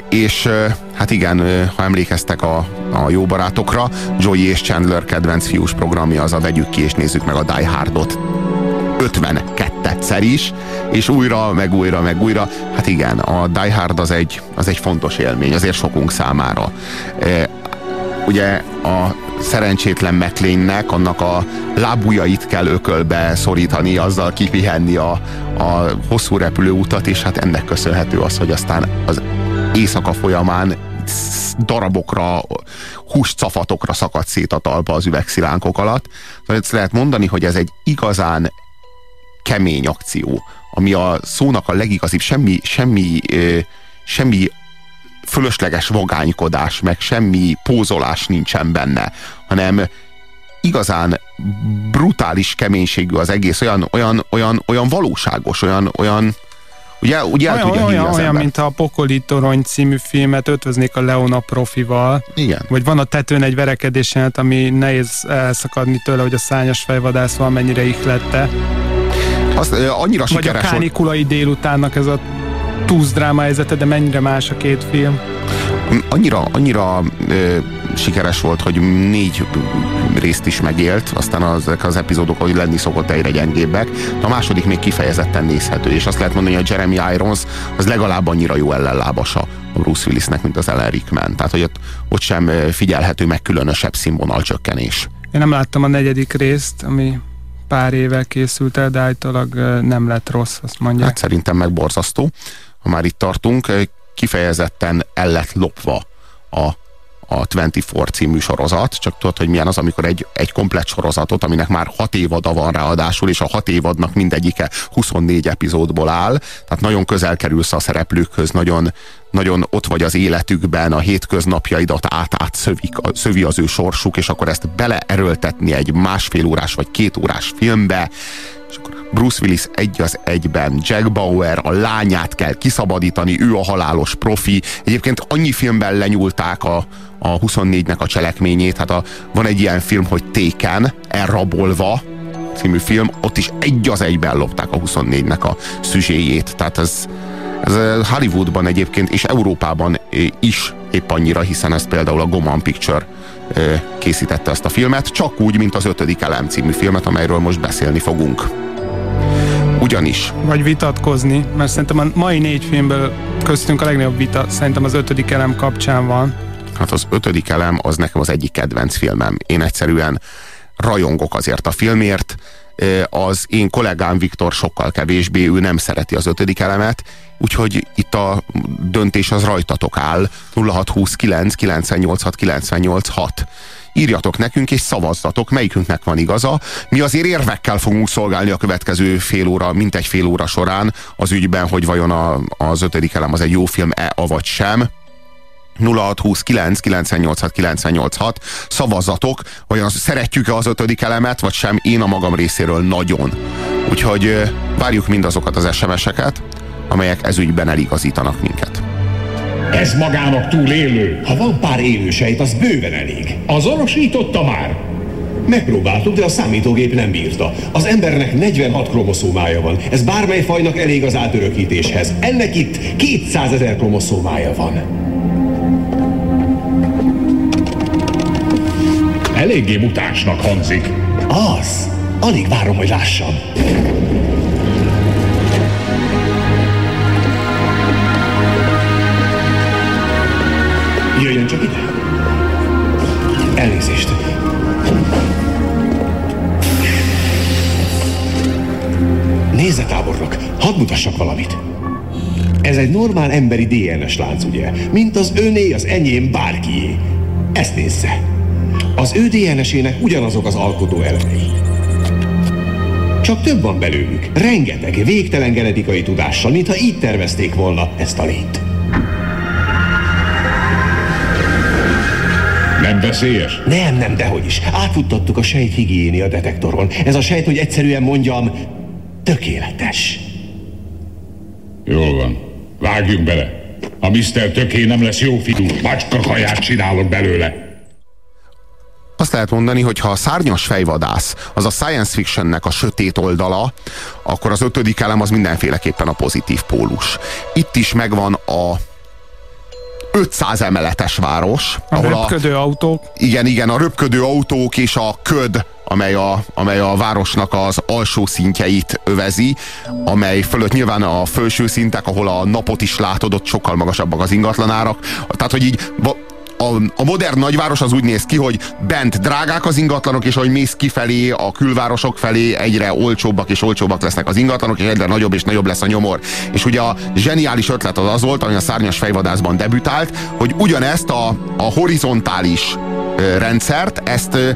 és hát igen, ha emlékeztek a, a jó barátokra, Joey és Chandler kedvenc fiús programja az a Vegyük ki és nézzük meg a Die Hardot 52-szer is, és újra, meg újra, meg újra. Hát igen, a Die Hard az egy, az egy fontos élmény, azért sokunk számára. ugye a szerencsétlen McLeannek annak a lábujjait kell ökölbe szorítani, azzal kipihenni a, a hosszú repülőutat, és hát ennek köszönhető az, hogy aztán az éjszaka folyamán darabokra, húscafatokra szakadt szét a talpa az üvegszilánkok alatt. Tehát ezt lehet mondani, hogy ez egy igazán kemény akció, ami a szónak a legigazibb, semmi, semmi, semmi fölösleges vagánykodás, meg semmi pózolás nincsen benne, hanem igazán brutális keménységű az egész, olyan, olyan, olyan, olyan valóságos, olyan, olyan ugye, ugye olyan, tudja olyan, olyan mint a Pokoli Torony című filmet ötvöznék a Leona profival. Igen. Vagy van a tetőn egy verekedés jelenet, ami nehéz elszakadni tőle, hogy a szányos fejvadász valamennyire ihlette. Az, uh, annyira Vagy a sikeres volt. kánikulai délutánnak ez a túsz dráma helyzete, de mennyire más a két film. Annyira, annyira ö, sikeres volt, hogy négy részt is megélt, aztán az, az epizódok, hogy lenni szokott egyre gyengébbek, de a második még kifejezetten nézhető, és azt lehet mondani, hogy a Jeremy Irons az legalább annyira jó ellenlábasa a Bruce Willisnek, mint az Ellen Rickman. Tehát, hogy ott, ott sem figyelhető meg különösebb színvonalcsökkenés. Én nem láttam a negyedik részt, ami pár évvel készült el, de állítólag nem lett rossz, azt mondják. Hát szerintem meg borzasztó. Ha már itt tartunk, kifejezetten el lett lopva a a 24 című sorozat, csak tudod, hogy milyen az, amikor egy, egy komplett sorozatot, aminek már hat évada van ráadásul, és a hat évadnak mindegyike 24 epizódból áll, tehát nagyon közel kerülsz a szereplőkhöz, nagyon, nagyon ott vagy az életükben, a hétköznapjaidat át-át szövik, szövi az ő sorsuk, és akkor ezt beleerőltetni egy másfél órás vagy két órás filmbe, és akkor Bruce Willis egy az egyben, Jack Bauer, a lányát kell kiszabadítani, ő a halálos profi. Egyébként annyi filmben lenyúlták a, a 24-nek a cselekményét, hát a, van egy ilyen film, hogy Téken, elrabolva, című film, ott is egy az egyben lopták a 24-nek a szüzséjét. Tehát ez, ez Hollywoodban egyébként, és Európában is épp annyira, hiszen ezt például a Goman Picture készítette ezt a filmet, csak úgy, mint az ötödik elem című filmet, amelyről most beszélni fogunk. Ugyanis. Vagy vitatkozni, mert szerintem a mai négy filmből köztünk a legnagyobb vita szerintem az ötödik elem kapcsán van. Hát az ötödik elem az nekem az egyik kedvenc filmem. Én egyszerűen rajongok azért a filmért, az én kollégám Viktor sokkal kevésbé, ő nem szereti az ötödik elemet, úgyhogy itt a döntés az rajtatok áll 0629 986 986 írjatok nekünk és szavazzatok, melyikünknek van igaza. Mi azért érvekkel fogunk szolgálni a következő fél óra, mint egy fél óra során az ügyben, hogy vajon a, az ötödik elem az egy jó film-e, avagy sem. 0629 986 986 szavazzatok, vajon szeretjük-e az ötödik elemet, vagy sem, én a magam részéről nagyon. Úgyhogy várjuk mindazokat az SMS-eket, amelyek ezügyben eligazítanak minket. Ez magának túl élő. Ha van pár élő az bőven elég. Azonosította már? Megpróbáltuk, de a számítógép nem bírta. Az embernek 46 kromoszómája van. Ez bármely fajnak elég az átörökítéshez. Ennek itt 200 ezer kromoszómája van. Eléggé mutánsnak hangzik. Az! Alig várom, hogy lássam. Hadd mutassak valamit. Ez egy normál emberi DNS lánc, ugye? Mint az öné, az enyém, bárkié. Ezt nézze. Az ő DNS-ének ugyanazok az alkotó elemei. Csak több van belőlük. Rengeteg, végtelen genetikai tudással, mintha így tervezték volna ezt a lényt. Nem veszélyes? Nem, nem, dehogy is. Átfuttattuk a sejt higiénia detektoron. Ez a sejt, hogy egyszerűen mondjam, tökéletes. Jól van. Vágjunk bele. A Mr. Töké nem lesz jó fiú. Macska kaját csinálok belőle. Azt lehet mondani, hogy ha a szárnyas fejvadász az a science fictionnek a sötét oldala, akkor az ötödik elem az mindenféleképpen a pozitív pólus. Itt is megvan a 500 emeletes város. A röpködő a, autók. Igen, igen, a röpködő autók és a köd, amely a, amely a városnak az alsó szintjeit övezi, amely fölött nyilván a felső szintek, ahol a napot is látod, ott sokkal magasabbak az ingatlanárak. Tehát, hogy így a, a modern nagyváros az úgy néz ki, hogy bent drágák az ingatlanok, és ahogy mész kifelé, a külvárosok felé egyre olcsóbbak és olcsóbbak lesznek az ingatlanok, és egyre nagyobb és nagyobb lesz a nyomor. És ugye a zseniális ötlet az az volt, ami a szárnyas fejvadászban debütált, hogy ugyanezt a, a horizontális ö, rendszert, ezt ö,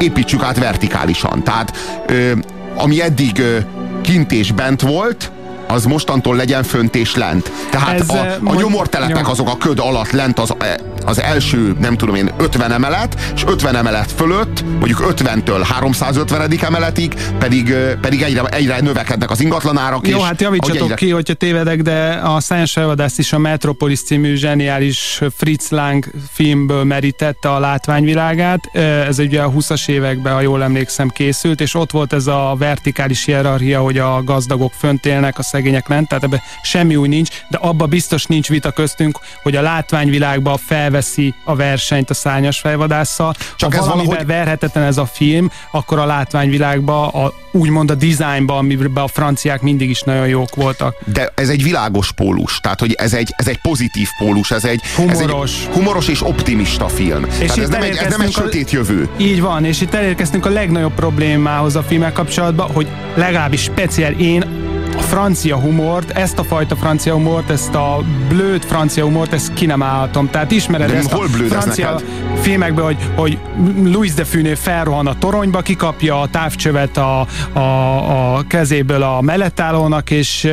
építsük át vertikálisan. Tehát ö, ami eddig ö, kint és bent volt, az mostantól legyen fönt és lent. Tehát Ez, a, a mond- nyomortelepek jó. azok a köd alatt lent az, eh, az első, nem tudom én, 50 emelet, és 50 emelet fölött, mondjuk 50-től 350. emeletig pedig, pedig egyre, egyre növekednek az ingatlanárak. Jó, és hát javítsatok ahogy ki, hogyha tévedek, de a Science Felvadász is a Metropolis című zseniális Fritz Lang filmből merítette a látványvilágát. Ez ugye a 20-as években, ha jól emlékszem, készült, és ott volt ez a vertikális hierarchia, hogy a gazdagok fönt élnek, a szegények lent, tehát ebben semmi új nincs, de abba biztos nincs vita köztünk, hogy a látványvilágban felveszi a versenyt a szárnyas fejvadásszal. Csak ha ez valamiben valahogy- verhetetlen ez a film, akkor a látványvilágban, a, úgymond a dizájnban, amiben a franciák mindig is nagyon jók voltak. De ez egy világos pólus, tehát hogy ez egy, ez egy pozitív pólus, ez egy Humoros. ez egy humoros és optimista film. És tehát ez nem, egy, ez nem egy sötét jövő. Így van, és itt elérkeztünk a legnagyobb problémához a filmek kapcsolatban, hogy legalábbis speciál én a francia humort, ezt a fajta francia humort, ezt a blőd francia humort, ezt ki nem állhatom. Tehát ismered De ezt hol a francia neked? filmekben, hogy, hogy Louis de Funé felrohan a toronyba, kikapja a távcsövet a, a, a kezéből a mellettállónak, és,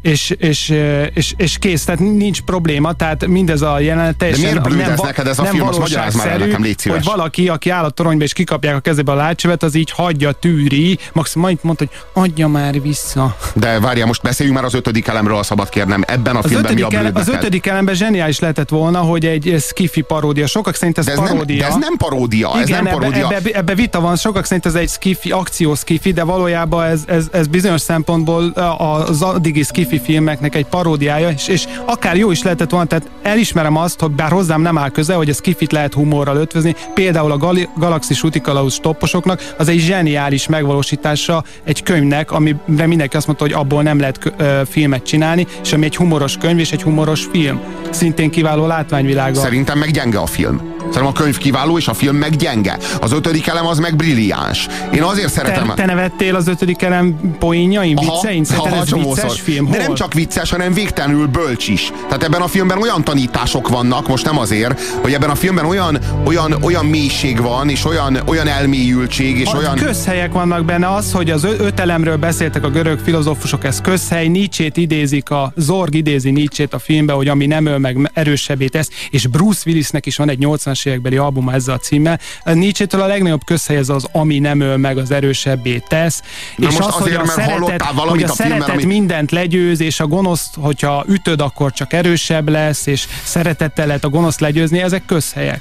és, és, és, és kész, tehát nincs probléma, tehát mindez a jelenet teljesen miért blőd nem, ez neked ez a nem film? Azt magyarázd már el nekem, légy szíves. hogy valaki, aki áll a toronyba és kikapják a kezébe a látsövet, az így hagyja, tűri, maximum majd mondta, hogy adja már vissza. De várjál, most beszéljünk már az ötödik elemről, a szabad kérnem. Ebben a Az filmben mi a ele, az ötödik elemben zseniális lehetett volna, hogy egy skifi paródia. Sokak szerint ez, De ez nem- paródia. de ez nem paródia, ez Igen, nem paródia. Ebbe, ebbe, vita van, sokak szerint ez egy skifi, akció skifi, de valójában ez, ez, ez bizonyos szempontból az addigi skifi filmeknek egy paródiája, és, és akár jó is lehetett volna, tehát elismerem azt, hogy bár hozzám nem áll köze, hogy a skifit lehet humorral ötvözni, például a Gali- Galaxis Utikalauz stopposoknak, az egy zseniális megvalósítása egy könyvnek, amire mindenki azt mondta, hogy abból nem lehet ö, filmet csinálni, és ami egy humoros könyv és egy humoros film. Szintén kiváló látványvilága. Szerintem meg gyenge a film. Szerintem a könyv kiváló, és a film meg gyenge. Az ötödik elem az meg brilliáns. Én azért szeretem... Te, te nevettél az ötödik elem poénjaim, viccein? Szerintem ez csomószor. vicces film. De Hol? nem csak vicces, hanem végtelenül bölcs is. Tehát ebben a filmben olyan tanítások vannak, most nem azért, hogy ebben a filmben olyan, olyan, olyan mélység van, és olyan, olyan elmélyültség, és A olyan... közhelyek vannak benne, az, hogy az öt elemről beszéltek a görög filozófusok, ez közhely, Nietzsét idézik, a Zorg idézi Nietzsét a filmbe, hogy ami nem öl meg erősebbé tesz, és Bruce Willisnek is van egy 80-as évekbeli albuma ezzel a címmel. Nietzsétől a legnagyobb közhely ez az, ami nem öl meg, az erősebbé tesz. Na és most az, hogy azért, a szeretet, hallottál valamit hogy a, a szeretet ami- mindent legyőz, és a gonoszt, hogyha ütöd, akkor csak erősebb lesz, és szeretettel lehet a gonoszt legyőzni, ezek közhelyek.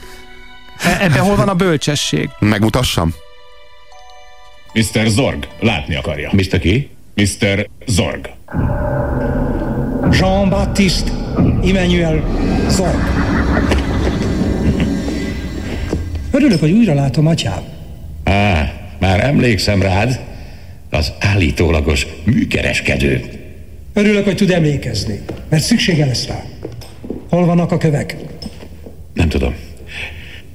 E- Ebben hol van a bölcsesség? Megmutassam? Mr. Zorg, látni akarja. Mr. ki? Mr. Zorg. Jean-Baptiste Emmanuel Zorg. Örülök, hogy újra látom, atyám. Á, már emlékszem rád. Az állítólagos műkereskedő. Örülök, hogy tud emlékezni, mert szüksége lesz rá. Hol vannak a kövek? Nem tudom.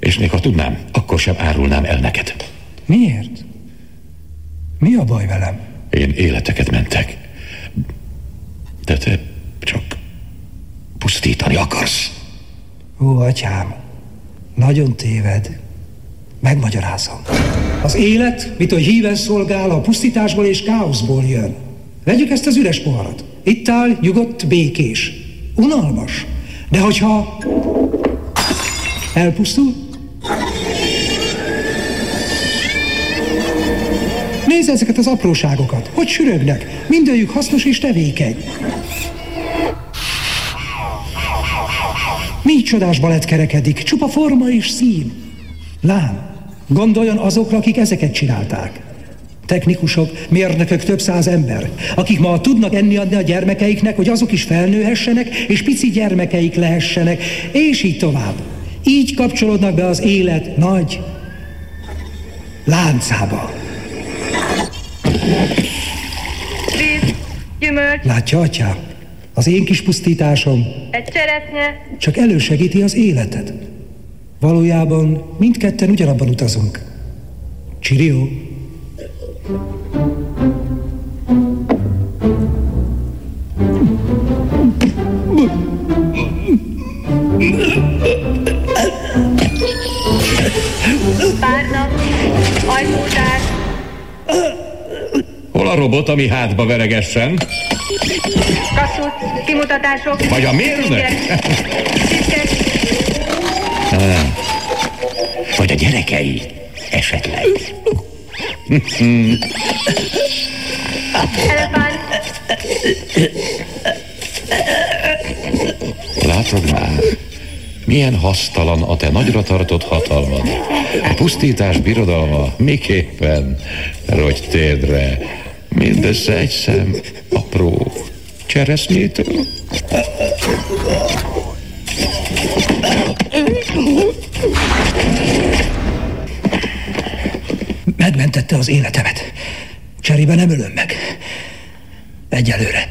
És még ha tudnám, akkor sem árulnám el neked. Miért? Mi a baj velem? Én életeket mentek. De te csak pusztítani akarsz. Ó, atyám, nagyon téved. Megmagyarázom. Az élet, mit hogy híven szolgál, a pusztításból és káoszból jön. Vegyük ezt az üres poharat. Itt áll, nyugodt, békés. Unalmas. De hogyha elpusztul, Nézd ezeket az apróságokat, hogy sürögnek. Mindőjük hasznos és tevékeny. Mi csodás balett kerekedik, csupa forma és szín. Lám, gondoljon azokra, akik ezeket csinálták. Technikusok, mérnökök, több száz ember, akik ma tudnak enni adni a gyermekeiknek, hogy azok is felnőhessenek, és pici gyermekeik lehessenek, és így tovább. Így kapcsolódnak be az élet nagy láncába. Víz, gyümölcs, Látja, atyám, az én kis pusztításom egy cseresznye, csak elősegíti az életed. Valójában mindketten ugyanabban utazunk. Csirió. Párna, ajtótár, Hol a robot, ami hátba veregessen? kasszut, kimutatások. Vagy a mérnök? Vagy a gyerekei, esetleg. Látod már, milyen hasztalan a te nagyra tartott hatalmad. A pusztítás birodalma miképpen rogy térdre. Mindössze egy szem apró cseresznyétől. Megmentette az életemet. Cserébe nem ölöm meg. Egyelőre.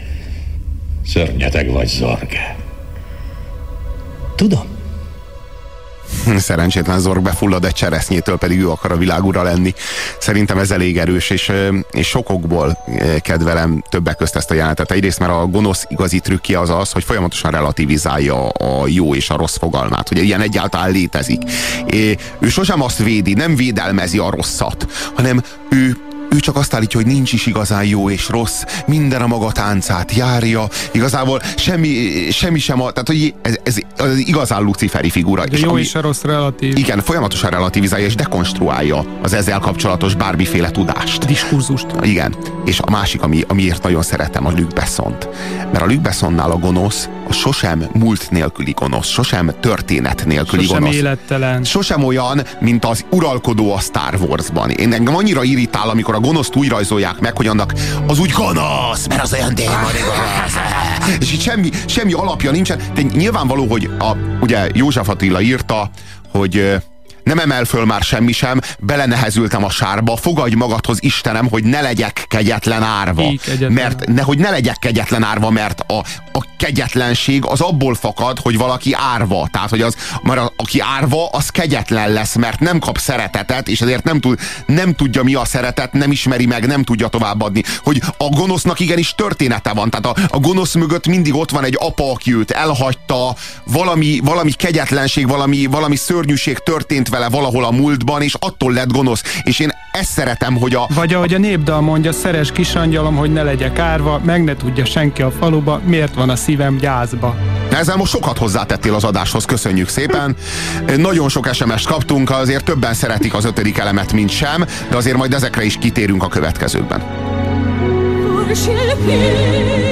Szörnyeteg vagy, Zorg. Tudom. Szerencsétlen Zorg befullad egy cseresznyétől, pedig ő akar a világura lenni. Szerintem ez elég erős, és, és sokokból kedvelem többek közt ezt a jelenetet. Egyrészt, mert a gonosz igazi trükkje az az, hogy folyamatosan relativizálja a jó és a rossz fogalmát, hogy ilyen egyáltalán létezik. É, ő sosem azt védi, nem védelmezi a rosszat, hanem ő ő csak azt állítja, hogy nincs is igazán jó és rossz, minden a maga táncát járja, igazából semmi, semmi sem a, tehát hogy ez, ez az igazán luciferi figura. De jó és a rossz relatív. Igen, folyamatosan relativizálja és dekonstruálja az ezzel kapcsolatos bármiféle tudást. Diskurzust. Igen. És a másik, ami, amiért nagyon szeretem, a Luc Bessont. Mert a Luc Bessonnál a gonosz, a sosem múlt nélküli gonosz, sosem történet nélküli Sosem gonosz. élettelen. Sosem olyan, mint az uralkodó a Star Wars-ban. Én engem annyira irritál, amikor a gonoszt úgy rajzolják meg, hogy annak az úgy gonosz, mert az olyan gonosz. És itt semmi, semmi alapja nincsen. De nyilvánvaló, hogy a, ugye József Attila írta, hogy nem emel föl már semmi sem, belenehezültem a sárba, fogadj magadhoz Istenem, hogy ne legyek kegyetlen árva. Így, egyetlen. mert ne, hogy ne legyek kegyetlen árva, mert a, a kegyetlenség az abból fakad, hogy valaki árva. Tehát, hogy az, mert a, aki árva, az kegyetlen lesz, mert nem kap szeretetet, és ezért nem, tud, nem tudja mi a szeretet, nem ismeri meg, nem tudja továbbadni. Hogy a gonosznak igenis története van. Tehát a, a gonosz mögött mindig ott van egy apa, aki őt elhagyta, valami, valami kegyetlenség, valami, valami szörnyűség történt vele valahol a múltban, és attól lett gonosz. És én ezt szeretem, hogy a, Vagy ahogy a népdal mondja, szeres kisangyalom, hogy ne legyek árva, meg ne tudja senki a faluba, miért van a szívem gyászba. Ezzel most sokat hozzátettél az adáshoz, köszönjük szépen. Nagyon sok SMS-t kaptunk, azért többen szeretik az ötödik elemet, mint sem, de azért majd ezekre is kitérünk a következőkben. Presso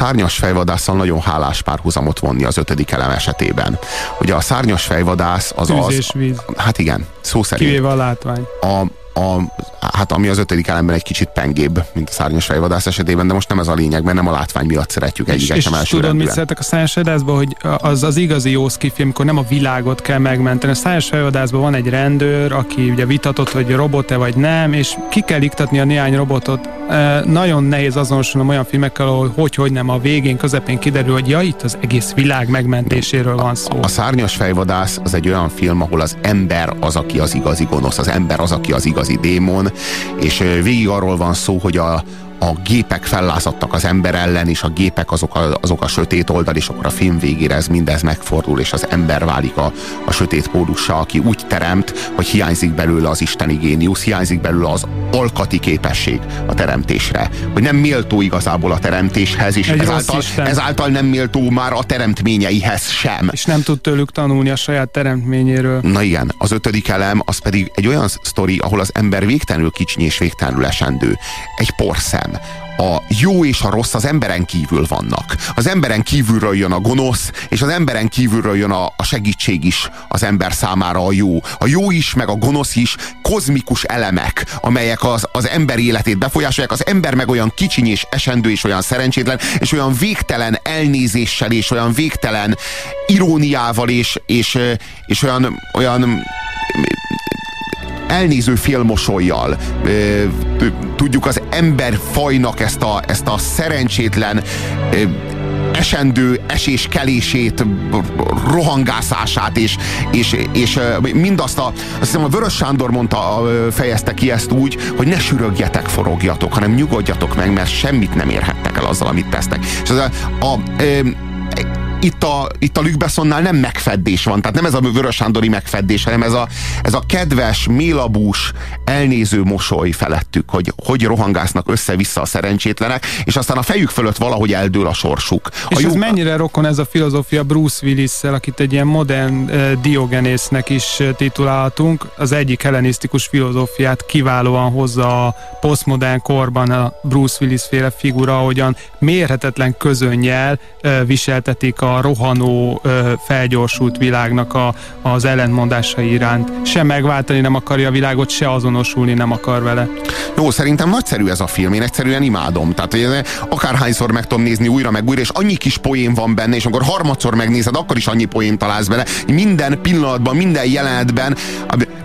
szárnyas fejvadásszal nagyon hálás párhuzamot vonni az ötödik elem esetében. Ugye a szárnyas fejvadász az Tűz az... és víz. Hát igen, szó szerint. Kivéve a látvány. A, a, hát ami az ötödik elemben egy kicsit pengébb, mint a szárnyas fejvadász esetében, de most nem ez a lényeg, mert nem a látvány miatt szeretjük És, egyiket és sem tudod, mit elsőrendűen. szeretek a Szájás Vadászban, hogy az az igazi jó skifi, amikor nem a világot kell megmenteni. A Szájás Vadászban van egy rendőr, aki ugye vitatott, hogy robot-e vagy nem, és ki kell iktatni a néhány robotot. Nagyon nehéz azonosulnom olyan filmekkel, ahol hogy-hogy nem a végén, közepén kiderül, hogy ja, itt az egész világ megmentéséről van szó. A szárnyas fejvadász az egy olyan film, ahol az ember az, aki az igazi gonosz, az ember az, aki az igazi démon, és végig arról van szó, hogy a, a gépek fellázadtak az ember ellen, és a gépek azok a, azok a sötét oldal, és akkor a film végére ez mindez megfordul, és az ember válik a, a sötét pólussá, aki úgy teremt, hogy hiányzik belőle az isteni géniusz, hiányzik belőle az alkati képesség a teremtésre, hogy nem méltó igazából a teremtéshez, és Egy ezáltal, ezáltal nem méltó már a teremtményeihez sem. És nem tud tőlük tanulni a saját teremtményéről. Na igen, az ötödik elem az pedig egy olyan sztori, ahol az ember végtelenül kicsiny és végtelenül esendő. Egy porszem. A jó és a rossz az emberen kívül vannak. Az emberen kívülről jön a gonosz, és az emberen kívülről jön a, a segítség is az ember számára a jó. A jó is, meg a gonosz is kozmikus elemek, amelyek az, az ember életét befolyásolják. Az ember meg olyan kicsiny és esendő és olyan szerencsétlen, és olyan végtelen elnézéssel és olyan végtelen iróniával és, és, és olyan, olyan elnéző félmosolyjal ö, tudjuk az emberfajnak ezt a, ezt a szerencsétlen esendő esés-kelését, rohangászását, és, és, és mindazt a, azt hiszem a Vörös Sándor mondta, fejezte ki ezt úgy, hogy ne sürögjetek, forogjatok, hanem nyugodjatok meg, mert semmit nem érhettek el azzal, amit tesznek. És az a, a ö, itt a, itt a Luc Bessonnál nem megfeddés van, tehát nem ez a Vörös Sándori megfeddés, hanem ez a, ez a kedves, mélabús, elnéző mosoly felettük, hogy hogy rohangásznak össze-vissza a szerencsétlenek, és aztán a fejük fölött valahogy eldől a sorsuk. A És jó- ez mennyire rokon ez a filozófia Bruce willis akit egy ilyen modern uh, diogenésznek is titulálhatunk. Az egyik hellenisztikus filozófiát kiválóan hozza a posztmodern korban a Bruce Willis féle figura, ahogyan mérhetetlen közönnyel uh, viseltetik a rohanó, uh, felgyorsult világnak a, az ellentmondásai iránt. Se megváltani nem akarja a világot, se azonosulni nem akar vele. Jó, szerintem nagyszerű ez a film, én egyszerűen imádom. Tehát ez- akárhányszor meg tudom nézni újra meg újra, és annyi kis poén van benne, és amikor harmadszor megnézed, akkor is annyi poén találsz bele. Minden pillanatban, minden jelenetben,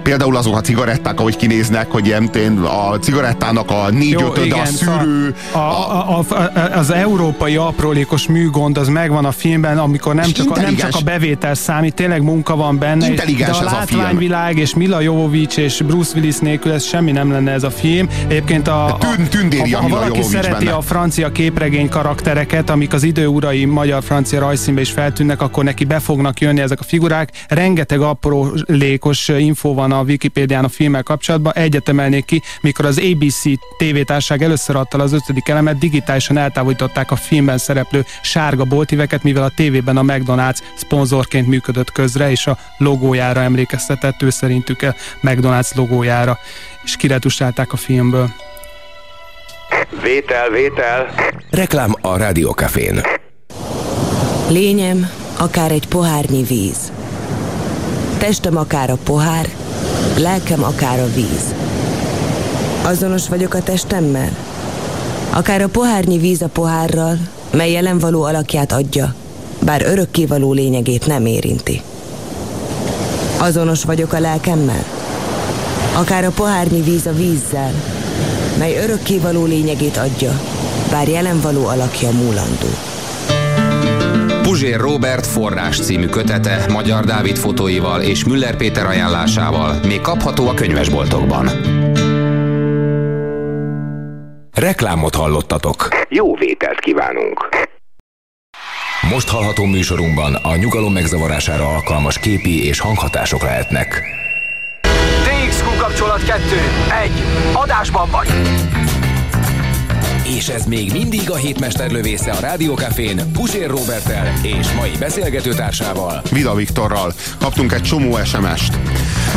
például azok a cigaretták, ahogy kinéznek, hogy ilyen, a cigarettának a négy Jó, ötöd, a igen, szűrő, szóval A, a, a, az európai aprólékos műgond az megvan a filmben, amikor nem csak, a, nem csak a bevétel számít, tényleg munka van benne. De a ez a látványvilág és Mila Jovovich és Bruce Willis nélkül ez semmi nem lenne ez a film. Egyébként a, a, tündéri a ha, ha valaki Jovovich szereti benne. a francia képregény karaktereket, amik az időurai magyar-francia rajzszínbe is feltűnnek, akkor neki be fognak jönni ezek a figurák. Rengeteg aprólékos info van a Wikipédián a filmmel kapcsolatban. Egyet emelnék ki, mikor az ABC tévétárság először adta az ötödik elemet, digitálisan eltávolították a filmben szereplő sárga boltíveket, mivel a tévében a McDonald's szponzorként működött közre, és a logójára emlékeztetett ő szerintük a McDonald's logójára, és kiretusálták a filmből. Vétel, vétel. Reklám a Rádiókafén. Lényem, akár egy pohárnyi víz. Testem akár a pohár, lelkem akár a víz. Azonos vagyok a testemmel? Akár a pohárnyi víz a pohárral, mely jelen való alakját adja, bár örökkévaló lényegét nem érinti. Azonos vagyok a lelkemmel? Akár a pohárnyi víz a vízzel, mely örökkévaló lényegét adja, bár jelen való alakja múlandó. Puzsér Robert forrás című kötete Magyar Dávid fotóival és Müller Péter ajánlásával még kapható a könyvesboltokban. Reklámot hallottatok. Jó vételt kívánunk. Most hallható műsorunkban a nyugalom megzavarására alkalmas képi és hanghatások lehetnek. DXQ kapcsolat 2. 1. Adásban vagy. És ez még mindig a hétmester lövésze a Rádiókafén Pusér Robertel és mai beszélgetőtársával. Vida Viktorral. Kaptunk egy csomó SMS-t.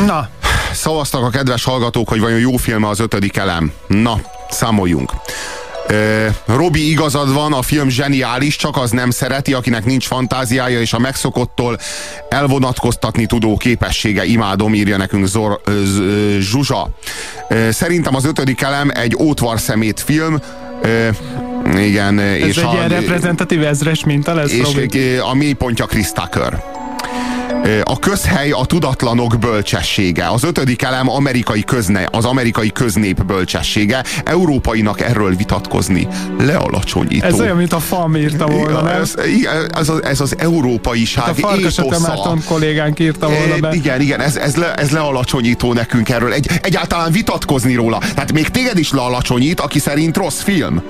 Na. Szavaztak a kedves hallgatók, hogy vajon jó filme az ötödik elem. Na, számoljunk. Robi igazad van, a film zseniális, csak az nem szereti, akinek nincs fantáziája, és a megszokottól elvonatkoztatni tudó képessége. Imádom, írja nekünk Zor, Z, Zsuzsa. Szerintem az ötödik elem egy ótvar szemét film, igen. Ez és egy a, ilyen reprezentatív ezres minta lesz, és Robi? a mélypontja Tucker. A közhely a tudatlanok bölcsessége. Az ötödik elem amerikai közne, az amerikai köznép bölcsessége. Európainak erről vitatkozni lealacsonyító. Ez olyan, mint a FAM írta volna, nem? Ez, igen, ez, az, ez az európaiság Hát a Farkas Márton kollégánk írta volna be. Igen, igen, ez, ez, le, ez lealacsonyító nekünk erről. Egy, egyáltalán vitatkozni róla. Tehát még téged is lealacsonyít, aki szerint rossz film.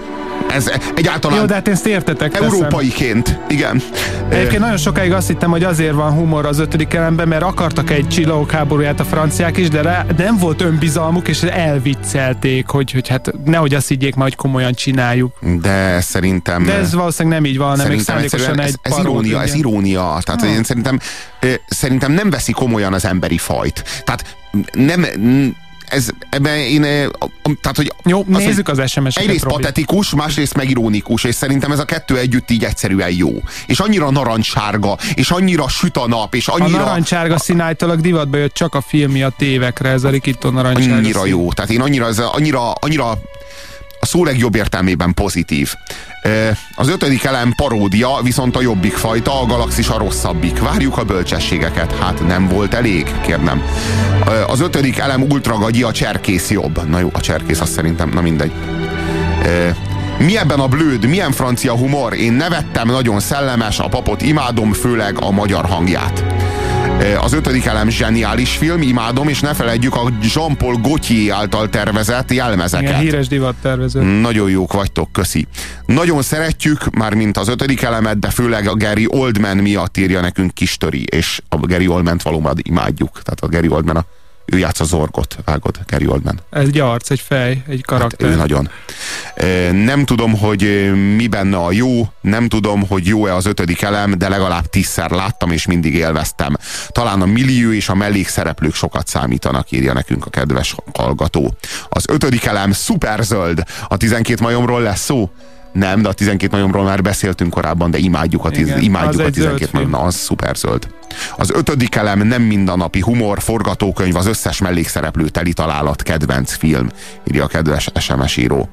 Ez egyáltalán Jó, de hát ezt értetek. Európaiként, igen. Egyébként nagyon sokáig azt hittem, hogy azért van humor az ötödik elemben, mert akartak egy csillagok háborúját a franciák is, de rá nem volt önbizalmuk, és elviccelték, hogy, hogy hát nehogy azt higgyék majd, hogy komolyan csináljuk. De szerintem... De ez valószínűleg nem így van, még szándékosan ez, egy ez irónia, ez irónia. Tehát Ah. én szerintem, szerintem nem veszi komolyan az emberi fajt. Tehát nem, ez, ebben én, tehát, hogy Jó, az, nézzük az SMS-eket, Egyrészt Robi. patetikus, másrészt meg ironikus, és szerintem ez a kettő együtt így egyszerűen jó. És annyira narancssárga, és annyira süt a nap, és annyira... A narancsárga szín divatba jött csak a filmja tévekre, ez a Rikitto narancsárga Annyira szín. jó. Tehát én annyira, ez annyira, annyira a szó legjobb értelmében pozitív. Az ötödik elem paródia, viszont a jobbik fajta, a galaxis a rosszabbik. Várjuk a bölcsességeket. Hát nem volt elég? Kérdem. Az ötödik elem ultragagyi, a cserkész jobb. Na jó, a cserkész azt szerintem, na mindegy. Mi ebben a blőd, milyen francia humor? Én nevettem, nagyon szellemes, a papot imádom, főleg a magyar hangját. Az ötödik elem zseniális film, imádom, és ne felejtjük a Jean-Paul Gaultier által tervezett jelmezeket. Igen, híres divattervező. Nagyon jók vagytok, köszi. Nagyon szeretjük, már mint az ötödik elemet, de főleg a Gary Oldman miatt írja nekünk Kistöri, és a Gary Oldman-t valóban imádjuk. Tehát a Gary Oldman, a, ő játsz a Zorgot, vágod, Gary Oldman. Ez egy arc, egy fej, egy karakter. Hát ő nagyon. Nem tudom, hogy mi benne a jó, nem tudom, hogy jó-e az ötödik elem, de legalább tízszer láttam, és mindig élveztem. Talán a millió és a mellékszereplők sokat számítanak, írja nekünk a kedves hallgató. Az ötödik elem szuperzöld. A 12 majomról lesz szó? Nem, de a 12 majomról már beszéltünk korábban, de imádjuk a, tiz, Igen, imádjuk a egy 12 zöld majom. Na, az szuperzöld. Az ötödik elem nem mindennapi humor, forgatókönyv, az összes mellékszereplő teli találat, kedvenc film, írja a kedves SMS író.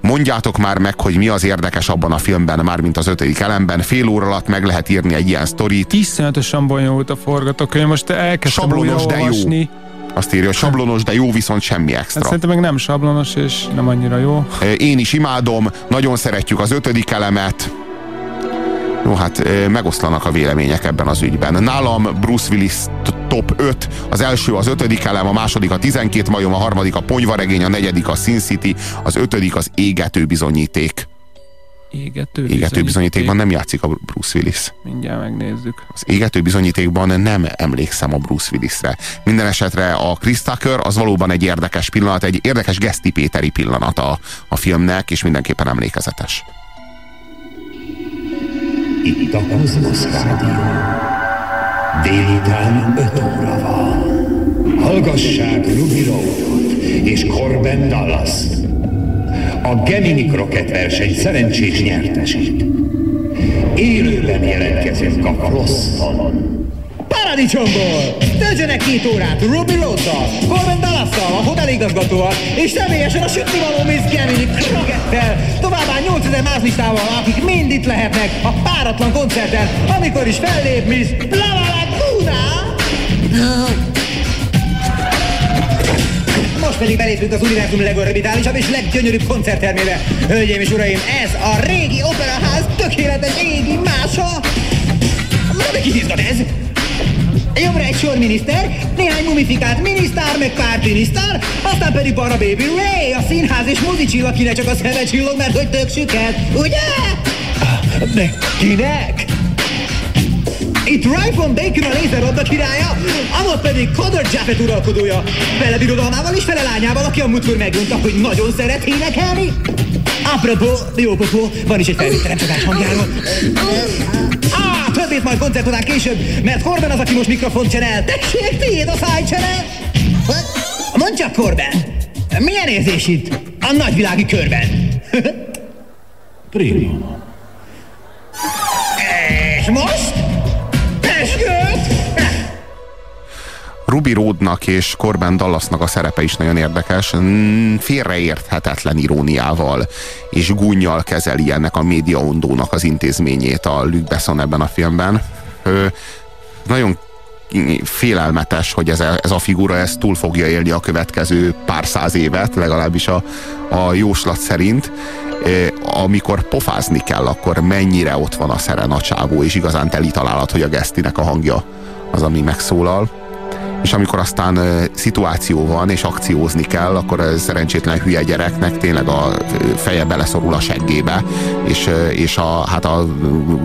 Mondjátok már meg, hogy mi az érdekes abban a filmben, mármint az ötödik elemben. Fél óra alatt meg lehet írni egy ilyen sztorit. Iszonyatosan bonyolult a forgatókönyv, most elkezdtem Sablonos, de jó. olvasni. Azt írja, sablonos, de jó, viszont semmi Hát extra. szerintem meg nem sablonos, és nem annyira jó. Én is imádom, nagyon szeretjük az ötödik elemet. Jó, hát megoszlanak a vélemények ebben az ügyben. Nálam Bruce Willis top 5, az első az ötödik elem, a második a 12 majom, a harmadik a ponyvaregény, a negyedik a Sin City, az ötödik az égető bizonyíték. Égető, Égető bizonyítékban nem játszik a Bruce Willis. Mindjárt megnézzük. Az égető bizonyítékban nem emlékszem a Bruce Willisre. Minden esetre a Chris Tucker az valóban egy érdekes pillanat, egy érdekes Geszti Péteri pillanat a, a filmnek, és mindenképpen emlékezetes. Itt a Kozmosz Rádió. Délután 5 óra van. Hallgassák Ruby Roadot és Corbin dallas A Gemini Croquet verseny szerencsés nyertesét. Élőben jelentkezünk a Froston. Paradicsomból! Töltsenek két órát Ruby Roaddal, Corbin Dallasszal, a hoteligazgatóval, és személyesen a sütnivaló Miss Gemini Crockettel, továbbá 8000 más listával, akik mind itt lehetnek a páratlan koncerten, amikor is fellép Miss Blava Laguna! Most pedig belépünk az univerzum legorbitálisabb és leggyönyörűbb koncerttermébe. Hölgyeim és uraim, ez a régi operaház tökéletes égi mása! Na, de kit izgat ez? Jobbra egy sor miniszter, néhány mumifikált minisztár, meg pár minisztár, aztán pedig balra Baby Ray, a színház és muzicsill, akinek csak a szeme csillog, mert hogy tök süket, ugye? De kinek? Itt Rifle Bacon a lézerlabda királya, amott pedig Connor Jaffet uralkodója, fele birodalmával és fele lányával, aki a múltkor megmondta, hogy nagyon szeret énekelni. Apropó, jó popó, van is egy felvételem csodás hangjáról. Á, többét majd koncert után később, mert Corben az, aki most mikrofont csinál. Tessék, tiéd a szájcsere! Mondd csak, Corben, milyen érzés itt a nagyvilági körben? Prima. És most? Ruby Roadnak és Corbin Dallasnak a szerepe is nagyon érdekes. Mm, Félreérthetetlen iróniával és gúnyjal kezeli ennek a médiaondónak az intézményét a Luc Besson ebben a filmben. Ö, nagyon félelmetes, hogy ez a, ez a figura ez túl fogja élni a következő pár száz évet, legalábbis a, a jóslat szerint. Amikor pofázni kell, akkor mennyire ott van a Serena csávó, és igazán teli találat, hogy a Gesztinek a hangja az, ami megszólal és amikor aztán szituáció van, és akciózni kell, akkor a szerencsétlen hülye gyereknek tényleg a feje beleszorul a seggébe, és, és a, hát a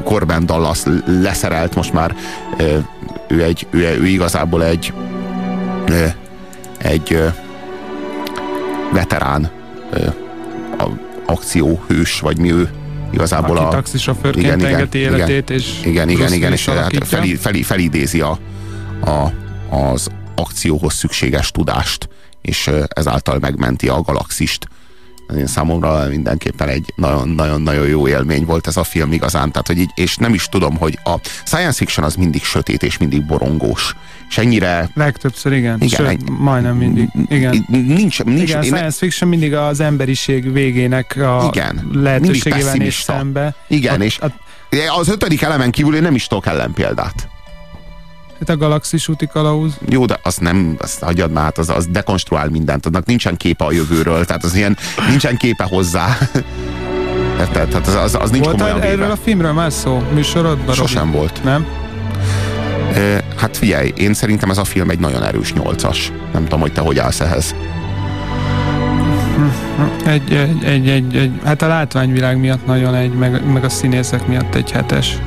Corbin Dallas leszerelt most már ő, egy, ő, ő igazából egy egy veterán a, akcióhős, vagy mi ő igazából Aki a... taxisofőrként igen, igen, életét, igen, és igen, igen, igen, és hát fel, fel, felidézi a, a az akcióhoz szükséges tudást, és ezáltal megmenti a galaxist. Én számomra mindenképpen egy nagyon-nagyon jó élmény volt ez a film igazán, tehát, hogy így, és nem is tudom, hogy a science fiction az mindig sötét és mindig borongós. És ennyire... Legtöbbször igen, igen Sőt, egy, majdnem mindig. Igen. Nincs, nincs, igen, a science fiction mindig az emberiség végének a igen, lehetőségével néz szembe. Igen, a, és a, az ötödik elemen kívül én nem is tudok ellenpéldát. Hát a galaxis úti kalauz. Jó, de azt nem, azt hagyjad már, hát az, az dekonstruál mindent, annak nincsen képe a jövőről, tehát az ilyen, nincsen képe hozzá. Tehát az, az, az nincs volt komolyan erről a filmről már szó műsorodban? Sosem volt. Nem? E, hát figyelj, én szerintem ez a film egy nagyon erős nyolcas. Nem tudom, hogy te hogy állsz ehhez. Egy, egy, egy, egy, egy, hát a látványvilág miatt nagyon egy, meg, meg a színészek miatt egy hetes.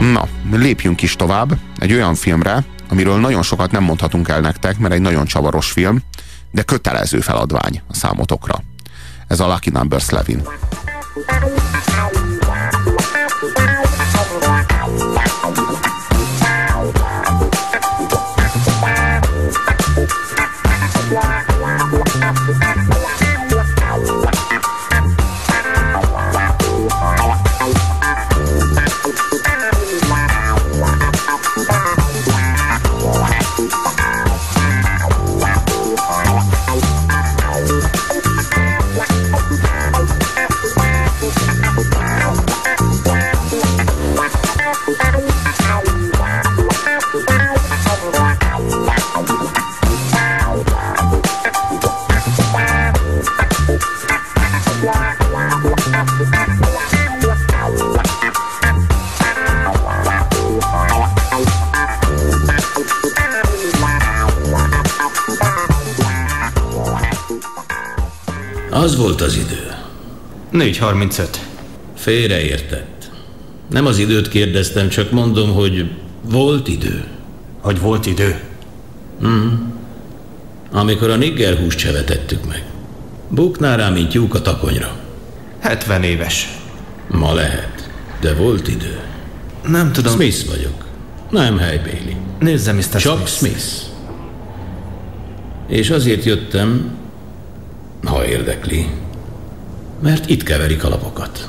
Na, lépjünk is tovább egy olyan filmre, amiről nagyon sokat nem mondhatunk el nektek, mert egy nagyon csavaros film, de kötelező feladvány a számotokra. Ez a Lucky Number 11. Az volt az idő. 4.35. Félreértett. Nem az időt kérdeztem, csak mondom, hogy volt idő. Hogy volt idő? Mm. Amikor a nigger húst csevetettük meg. Buknál rá, mint tyúk a takonyra. 70 éves. Ma lehet, de volt idő. Nem tudom. Smith vagyok. Nem Hely Bailey. Nézze, Mr. Csak Smith. Smith. És azért jöttem, ha érdekli, mert itt keverik a lapokat.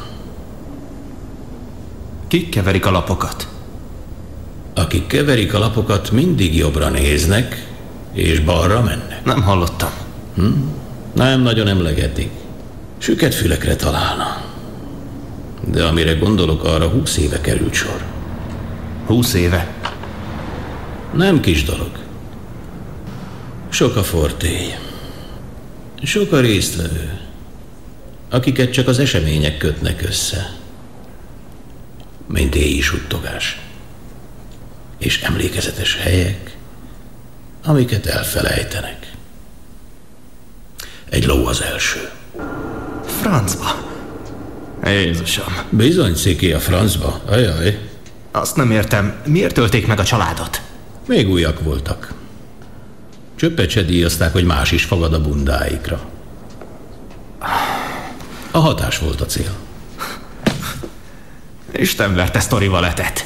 Kik keverik a lapokat? Akik keverik a lapokat, mindig jobbra néznek, és balra mennek. Nem hallottam. Hm? Nem nagyon emlegetik. Süket fülekre találna. De amire gondolok, arra húsz éve került sor. Húsz éve? Nem kis dolog. Sok a fortély. Sok a résztvevő, akiket csak az események kötnek össze. Mint éjjel suttogás. És emlékezetes helyek, amiket elfelejtenek. Egy ló az első. Francba. Jézusom. Bizony, Ciki, a francba. Ajaj. Azt nem értem, miért tölték meg a családot? Még újak voltak. Csöppet se díjazták, hogy más is fogad a bundáikra. A hatás volt a cél. Isten verte sztorival letet.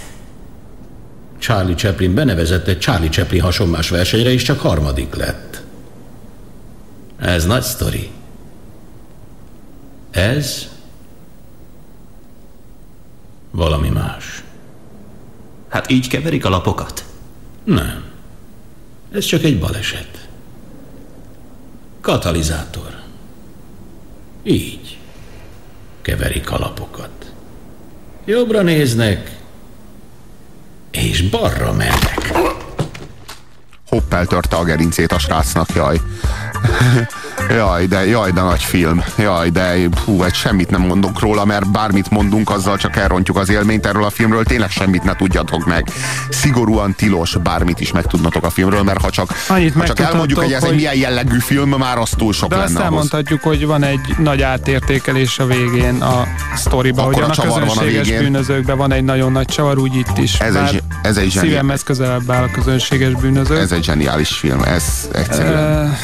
Charlie Chaplin benevezett egy Charlie Chaplin hasonlás versenyre, és csak harmadik lett. Ez nagy sztori. Ez Valami más. Hát így keverik a lapokat? Nem. Ez csak egy baleset. Katalizátor. Így. Keverik a lapokat. Jobbra néznek, és balra mennek. Hopp eltörte a gerincét a srácnak, jaj. Jaj, de, jaj, de nagy film. Jaj, de hú, egy semmit nem mondunk róla, mert bármit mondunk, azzal csak elrontjuk az élményt erről a filmről. Tényleg semmit ne tudjatok meg. Szigorúan tilos bármit is megtudnatok a filmről, mert ha csak, Annyit ha csak elmondjuk, hogy ez hogy- egy milyen jellegű film, már az túl sok De azt lenne ahhoz. elmondhatjuk, hogy van egy nagy átértékelés a végén a sztoriba, hogy Akkora a csavar van a közönséges bűnözőkben van egy nagyon nagy csavar, úgy itt is. Ez egy- ez egy zseni- Szívemhez közelebb áll a közönséges bűnöző. Ez egy zseniális film, ez egyszerűen.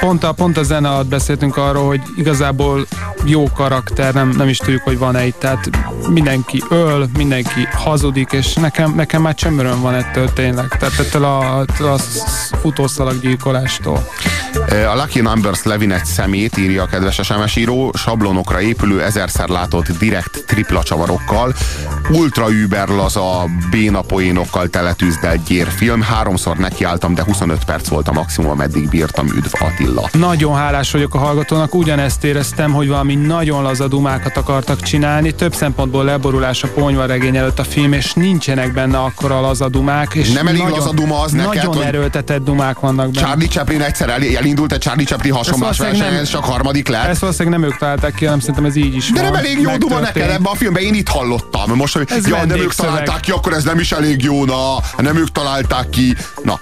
Pont a, pont a zene alatt beszéltünk arról, hogy igazából jó karakter, nem, nem is tudjuk, hogy van-e itt. Tehát mindenki öl, mindenki hazudik, és nekem, nekem már csömöröm van ettől tényleg. Tehát ettől a, a futószalaggyilkolástól. A Lucky Numbers Levinet szemét írja a kedves SMS író, sablonokra épülő, ezerszer látott direkt tripla csavarokkal, ultra über laza, béna poénokkal teletűzdelt gyérfilm. Háromszor nekiálltam, de 25 perc volt a maximum, ameddig bírtam. Üdv Attila. Nagyon hálás vagyok a hallgatónak, ugyanezt éreztem, hogy valami nagyon laza dumákat akartak csinálni, több szempontból leborulás a ponyvaregény előtt a film, és nincsenek benne akkora laza dumák. És Nem elég nagyon, laza duma az neked, Nagyon hogy- erőltetett dumák vannak benne. Charlie Chaplin egyszer el, elindult egy Charlie Chaplin hasonlás versenyen, csak harmadik lett. Ezt valószínűleg nem ők találták ki, hanem szerintem ez így is De van. nem elég jó duma neked ebbe a filmben, én itt hallottam. Most, hogy Ez ja, nem ők találták ki, akkor ez nem is elég jó, na, nem ők találták ki. Na,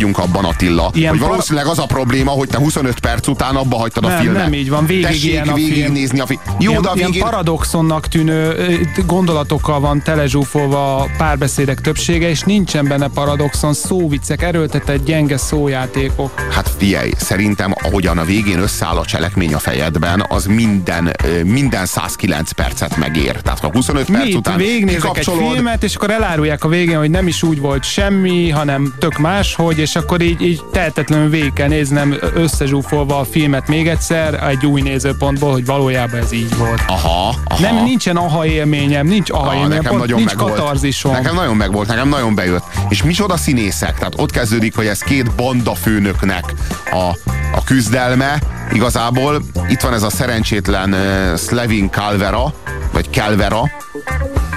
maradjunk abban Attila. Ilyen hogy valószínűleg az a probléma, hogy te 25 perc után abba hagytad a nem, filmet. nem így van, végig Tessék ilyen a végignézni a film. Jó, ilyen, de a ilyen végén... paradoxonnak tűnő gondolatokkal van telezsúfolva a párbeszédek többsége, és nincsen benne paradoxon, szóviccek, erőltetett gyenge szójátékok. Hát figyelj, szerintem ahogyan a végén összeáll a cselekmény a fejedben, az minden, minden 109 percet megér. Tehát ha 25 perc Mit? után Végignézek egy filmet, és akkor elárulják a végén, hogy nem is úgy volt semmi, hanem tök máshogy, és akkor így, így tehetetlenül végig kell néznem összezsúfolva a filmet még egyszer egy új nézőpontból, hogy valójában ez így volt. Aha, aha. Nem, nincsen aha élményem, nincs aha Ah, élményem, nekem pont nagyon nincs megvolt. katarzisom. Nekem nagyon megvolt, nekem nagyon bejött. És micsoda színészek, tehát ott kezdődik, hogy ez két banda főnöknek a, a küzdelme. Igazából itt van ez a szerencsétlen uh, Slevin Calvera, vagy Calvera,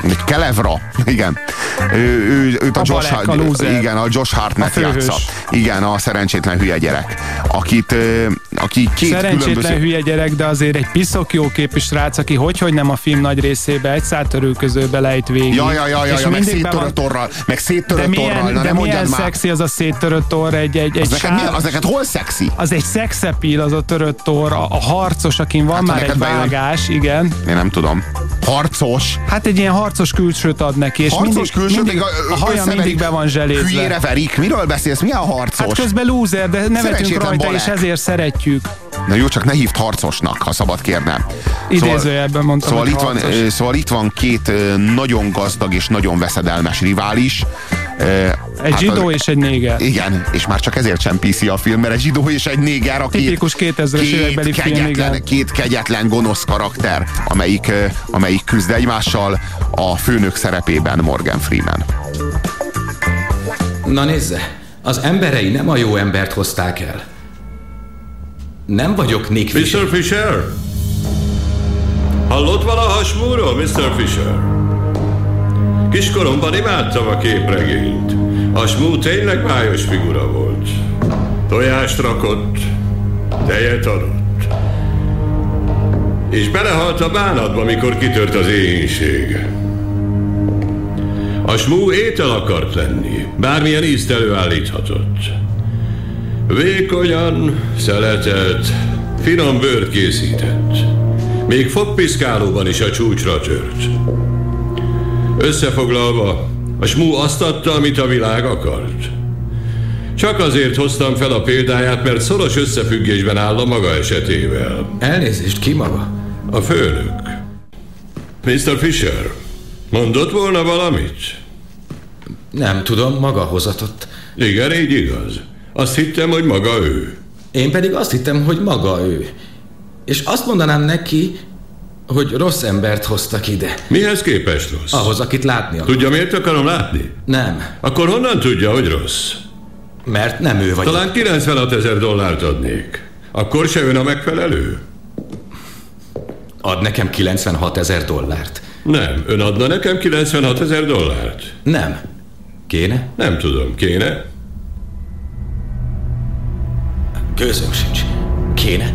vagy Kelevra, igen. Ő, ő, őt a, A Josh, balek, a igen, a Josh Hartnett A játsza. Igen, a szerencsétlen hülye gyerek. Akit, aki két Szerencsétlen különböző... hülye gyerek, de azért egy piszok jó képű srác, aki hogy, hogy nem a film nagy részébe egy szátörőközőbe lejt végig. Ja, ja, ja, ja, ja meg széttörött van- orral, meg De széttörött orral, milyen, na de nem milyen már. szexi az a széttörött orr, egy, egy, egy Az neked, mi, az neked hol szexi? Az egy szexepil, az a törött orr, a, a harcos, akin van Hát, már egy neked bejön- vágás, igen. Én nem tudom. Harcos? Hát egy ilyen harcos külsőt ad neki, és harcos mindig, külsőt, mindig, a haja összeverik. mindig be van zselézve. Hülyére verik. Miről beszélsz? Mi a harcos? Hát közben lúzer, de nevetünk rajta, és ezért szeretjük. Na jó, csak ne hívd harcosnak, ha szabad kérnem. Idézőjelben mondtam, szóval, itt van, harcos. szóval itt van két nagyon gazdag és nagyon veszedelmes rivális. Egy zsidó az- és egy néger. Igen, és már csak ezért sem PC a film, mert egy zsidó és egy néger a két, Tipikus 2000-es évekbeli két, film, kegyetlen, igen. két kegyetlen gonosz karakter, amelyik, amelyik küzd egymással a főnök szerepében Morgan Freeman. Na nézze, az emberei nem a jó embert hozták el. Nem vagyok Nick Fisher. Mr. Fisher? Hallott valaha Smúról, Mr. Fisher? Kiskoromban imádtam a képregényt. A Smú tényleg májos figura volt. Tojást rakott, tejet adott. És belehalt a bánatba, mikor kitört az éhínség. A Smú étel akart lenni, bármilyen ízt előállíthatott. Vékonyan, szeletelt, finom bőrt készített. Még fogpiszkálóban is a csúcsra tört. Összefoglalva, a smú azt adta, amit a világ akart. Csak azért hoztam fel a példáját, mert szoros összefüggésben áll a maga esetével. Elnézést, ki maga? A főnök. Mr. Fisher, mondott volna valamit? Nem tudom, maga hozatott. Igen, így igaz. Azt hittem, hogy maga ő. Én pedig azt hittem, hogy maga ő. És azt mondanám neki, hogy rossz embert hoztak ide. Mihez képest rossz? Ahhoz, akit látni akar. Tudja, miért akarom látni? Nem. Akkor honnan tudja, hogy rossz? Mert nem ő vagy. Talán 96 ezer dollárt adnék. Akkor se ön a megfelelő? Ad nekem 96 ezer dollárt. Nem, ön adna nekem 96 ezer dollárt? Nem. Kéne? Nem tudom, kéne? Gőzöm sincs. Kéne?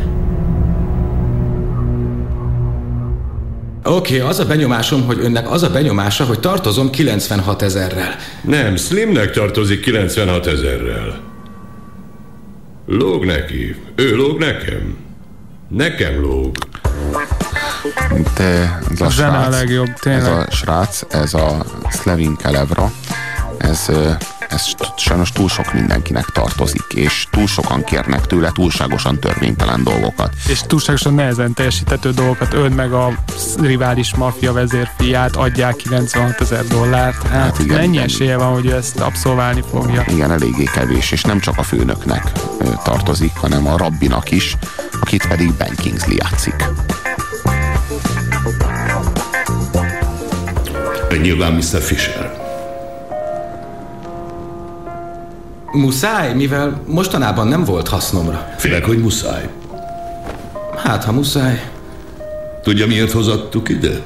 Oké, okay, az a benyomásom, hogy önnek az a benyomása, hogy tartozom 96 ezerrel. Nem, Slimnek tartozik 96 ezerrel. Lóg neki. Ő lóg nekem. Nekem lóg. Te, ez a, A srác, legjobb, tényleg. Ez a srác, ez a Slevin Kelevra, ez, ez sajnos túl sok mindenkinek tartozik, és túl sokan kérnek tőle túlságosan törvénytelen dolgokat. És túlságosan nehezen teljesítető dolgokat ön meg a rivális maffia vezérfiát adják 96 ezer dollárt. Hát, hát igen, mennyi igen. esélye van, hogy ő ezt abszolválni fogja? Igen, eléggé kevés, és nem csak a főnöknek tartozik, hanem a rabbinak is, akit pedig Ben Kingsley játszik. Nyilván Mr. Fisher. Muszáj, mivel mostanában nem volt hasznomra. Félek, hogy muszáj. Hát, ha muszáj. Tudja, miért hozattuk ide?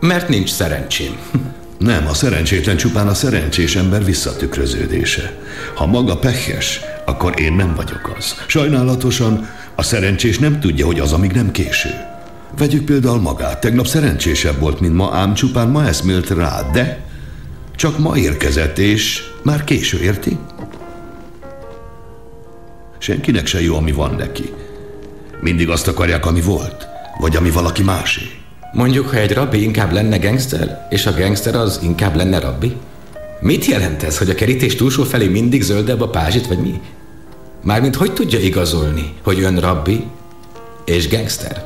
Mert nincs szerencsém. Nem, a szerencsétlen csupán a szerencsés ember visszatükröződése. Ha maga pehes, akkor én nem vagyok az. Sajnálatosan a szerencsés nem tudja, hogy az, amíg nem késő. Vegyük például magát. Tegnap szerencsésebb volt, mint ma, ám csupán ma eszmélt rá, de csak ma érkezett, és már késő, érti? Senkinek se jó, ami van neki. Mindig azt akarják, ami volt, vagy ami valaki másé. Mondjuk, ha egy rabbi inkább lenne gangster, és a gangster az inkább lenne rabbi? Mit jelent ez, hogy a kerítés túlsó felé mindig zöldebb a pázsit, vagy mi? Mármint hogy tudja igazolni, hogy ön rabbi és gangster?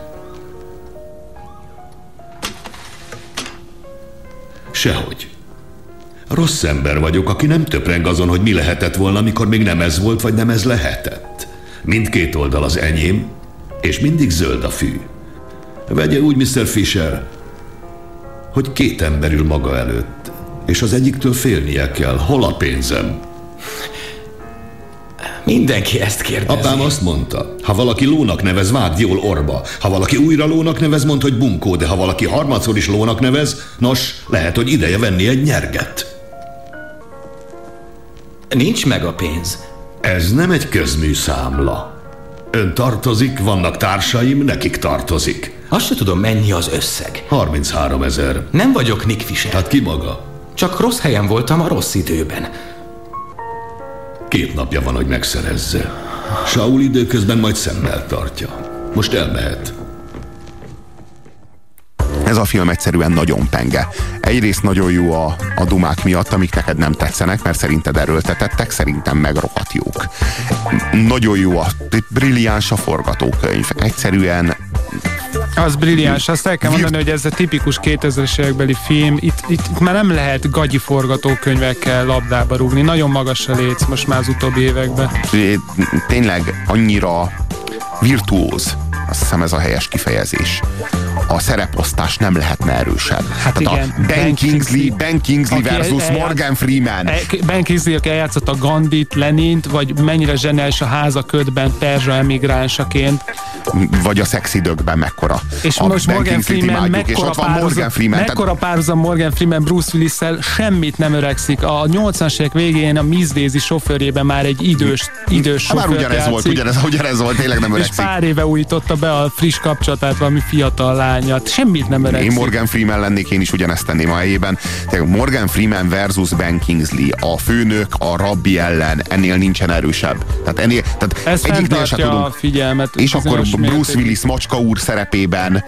Sehogy. Rossz ember vagyok, aki nem töpreng azon, hogy mi lehetett volna, amikor még nem ez volt, vagy nem ez lehetett. Mindkét oldal az enyém, és mindig zöld a fű. Vegye úgy, Mr. Fisher, hogy két ember ül maga előtt, és az egyiktől félnie kell. Hol a pénzem? Mindenki ezt kérdezi. Apám azt mondta, ha valaki lónak nevez, vágd jól orba. Ha valaki újra lónak nevez, mondd, hogy bunkó, de ha valaki harmadszor is lónak nevez, nos, lehet, hogy ideje venni egy nyerget. Nincs meg a pénz. Ez nem egy közműszámla. Ön tartozik, vannak társaim, nekik tartozik. Azt se tudom, mennyi az összeg. 33 ezer. Nem vagyok Nick Fisher. Hát ki maga? Csak rossz helyen voltam a rossz időben. Két napja van, hogy megszerezze. Saul időközben majd szemmel tartja. Most elmehet. Ez a film egyszerűen nagyon penge. Egyrészt nagyon jó a, a dumák miatt, amik neked nem tetszenek, mert szerinted erőltetettek, szerintem meg rohadt jók. Nagyon jó a, brilliáns a forgatókönyv. Egyszerűen Az brilliáns, azt el kell mondani, hogy ez a tipikus 2000-es évekbeli film, itt, itt, már nem lehet gagyi forgatókönyvekkel labdába rúgni, nagyon magas a léc most már az utóbbi években. tényleg annyira virtuóz, azt hiszem ez a helyes kifejezés. A szereposztás nem lehetne erősebb. Hát Tehát igen, a Ben Kingsley, Ben Kingsley versus eljátsz- Morgan Freeman. E- Ben Kingsley, aki eljátszott a Gandit, Lenint, vagy mennyire zseniális a házaködben perzsa emigránsaként. Vagy a szexidőkben mekkora. És a most Ben Morgan Kingsley-t Freeman imádjuk, és mekkora ott van Morgan Freeman. mekkora párhuzam Morgan Freeman Bruce willis semmit nem öregszik. A 80-as évek végén a Miss Daisy sofőrjében már egy idős, idős már sofőr ugyanez volt, ugyanez, ugyanez volt, tényleg nem és öregszik. pár éve újította be a friss kapcsolatát valami fiatal lányat. Semmit nem öregszik. Én Morgan Freeman lennék, én is ugyanezt tenném a helyében. Tehát Morgan Freeman versus Ben Kingsley. A főnök a rabbi ellen, ennél nincsen erősebb. Tehát, ennél, tehát Ez egyiknél se fenntartja a tudunk. figyelmet. És akkor Bruce mértékig. Willis Macska úr szerepében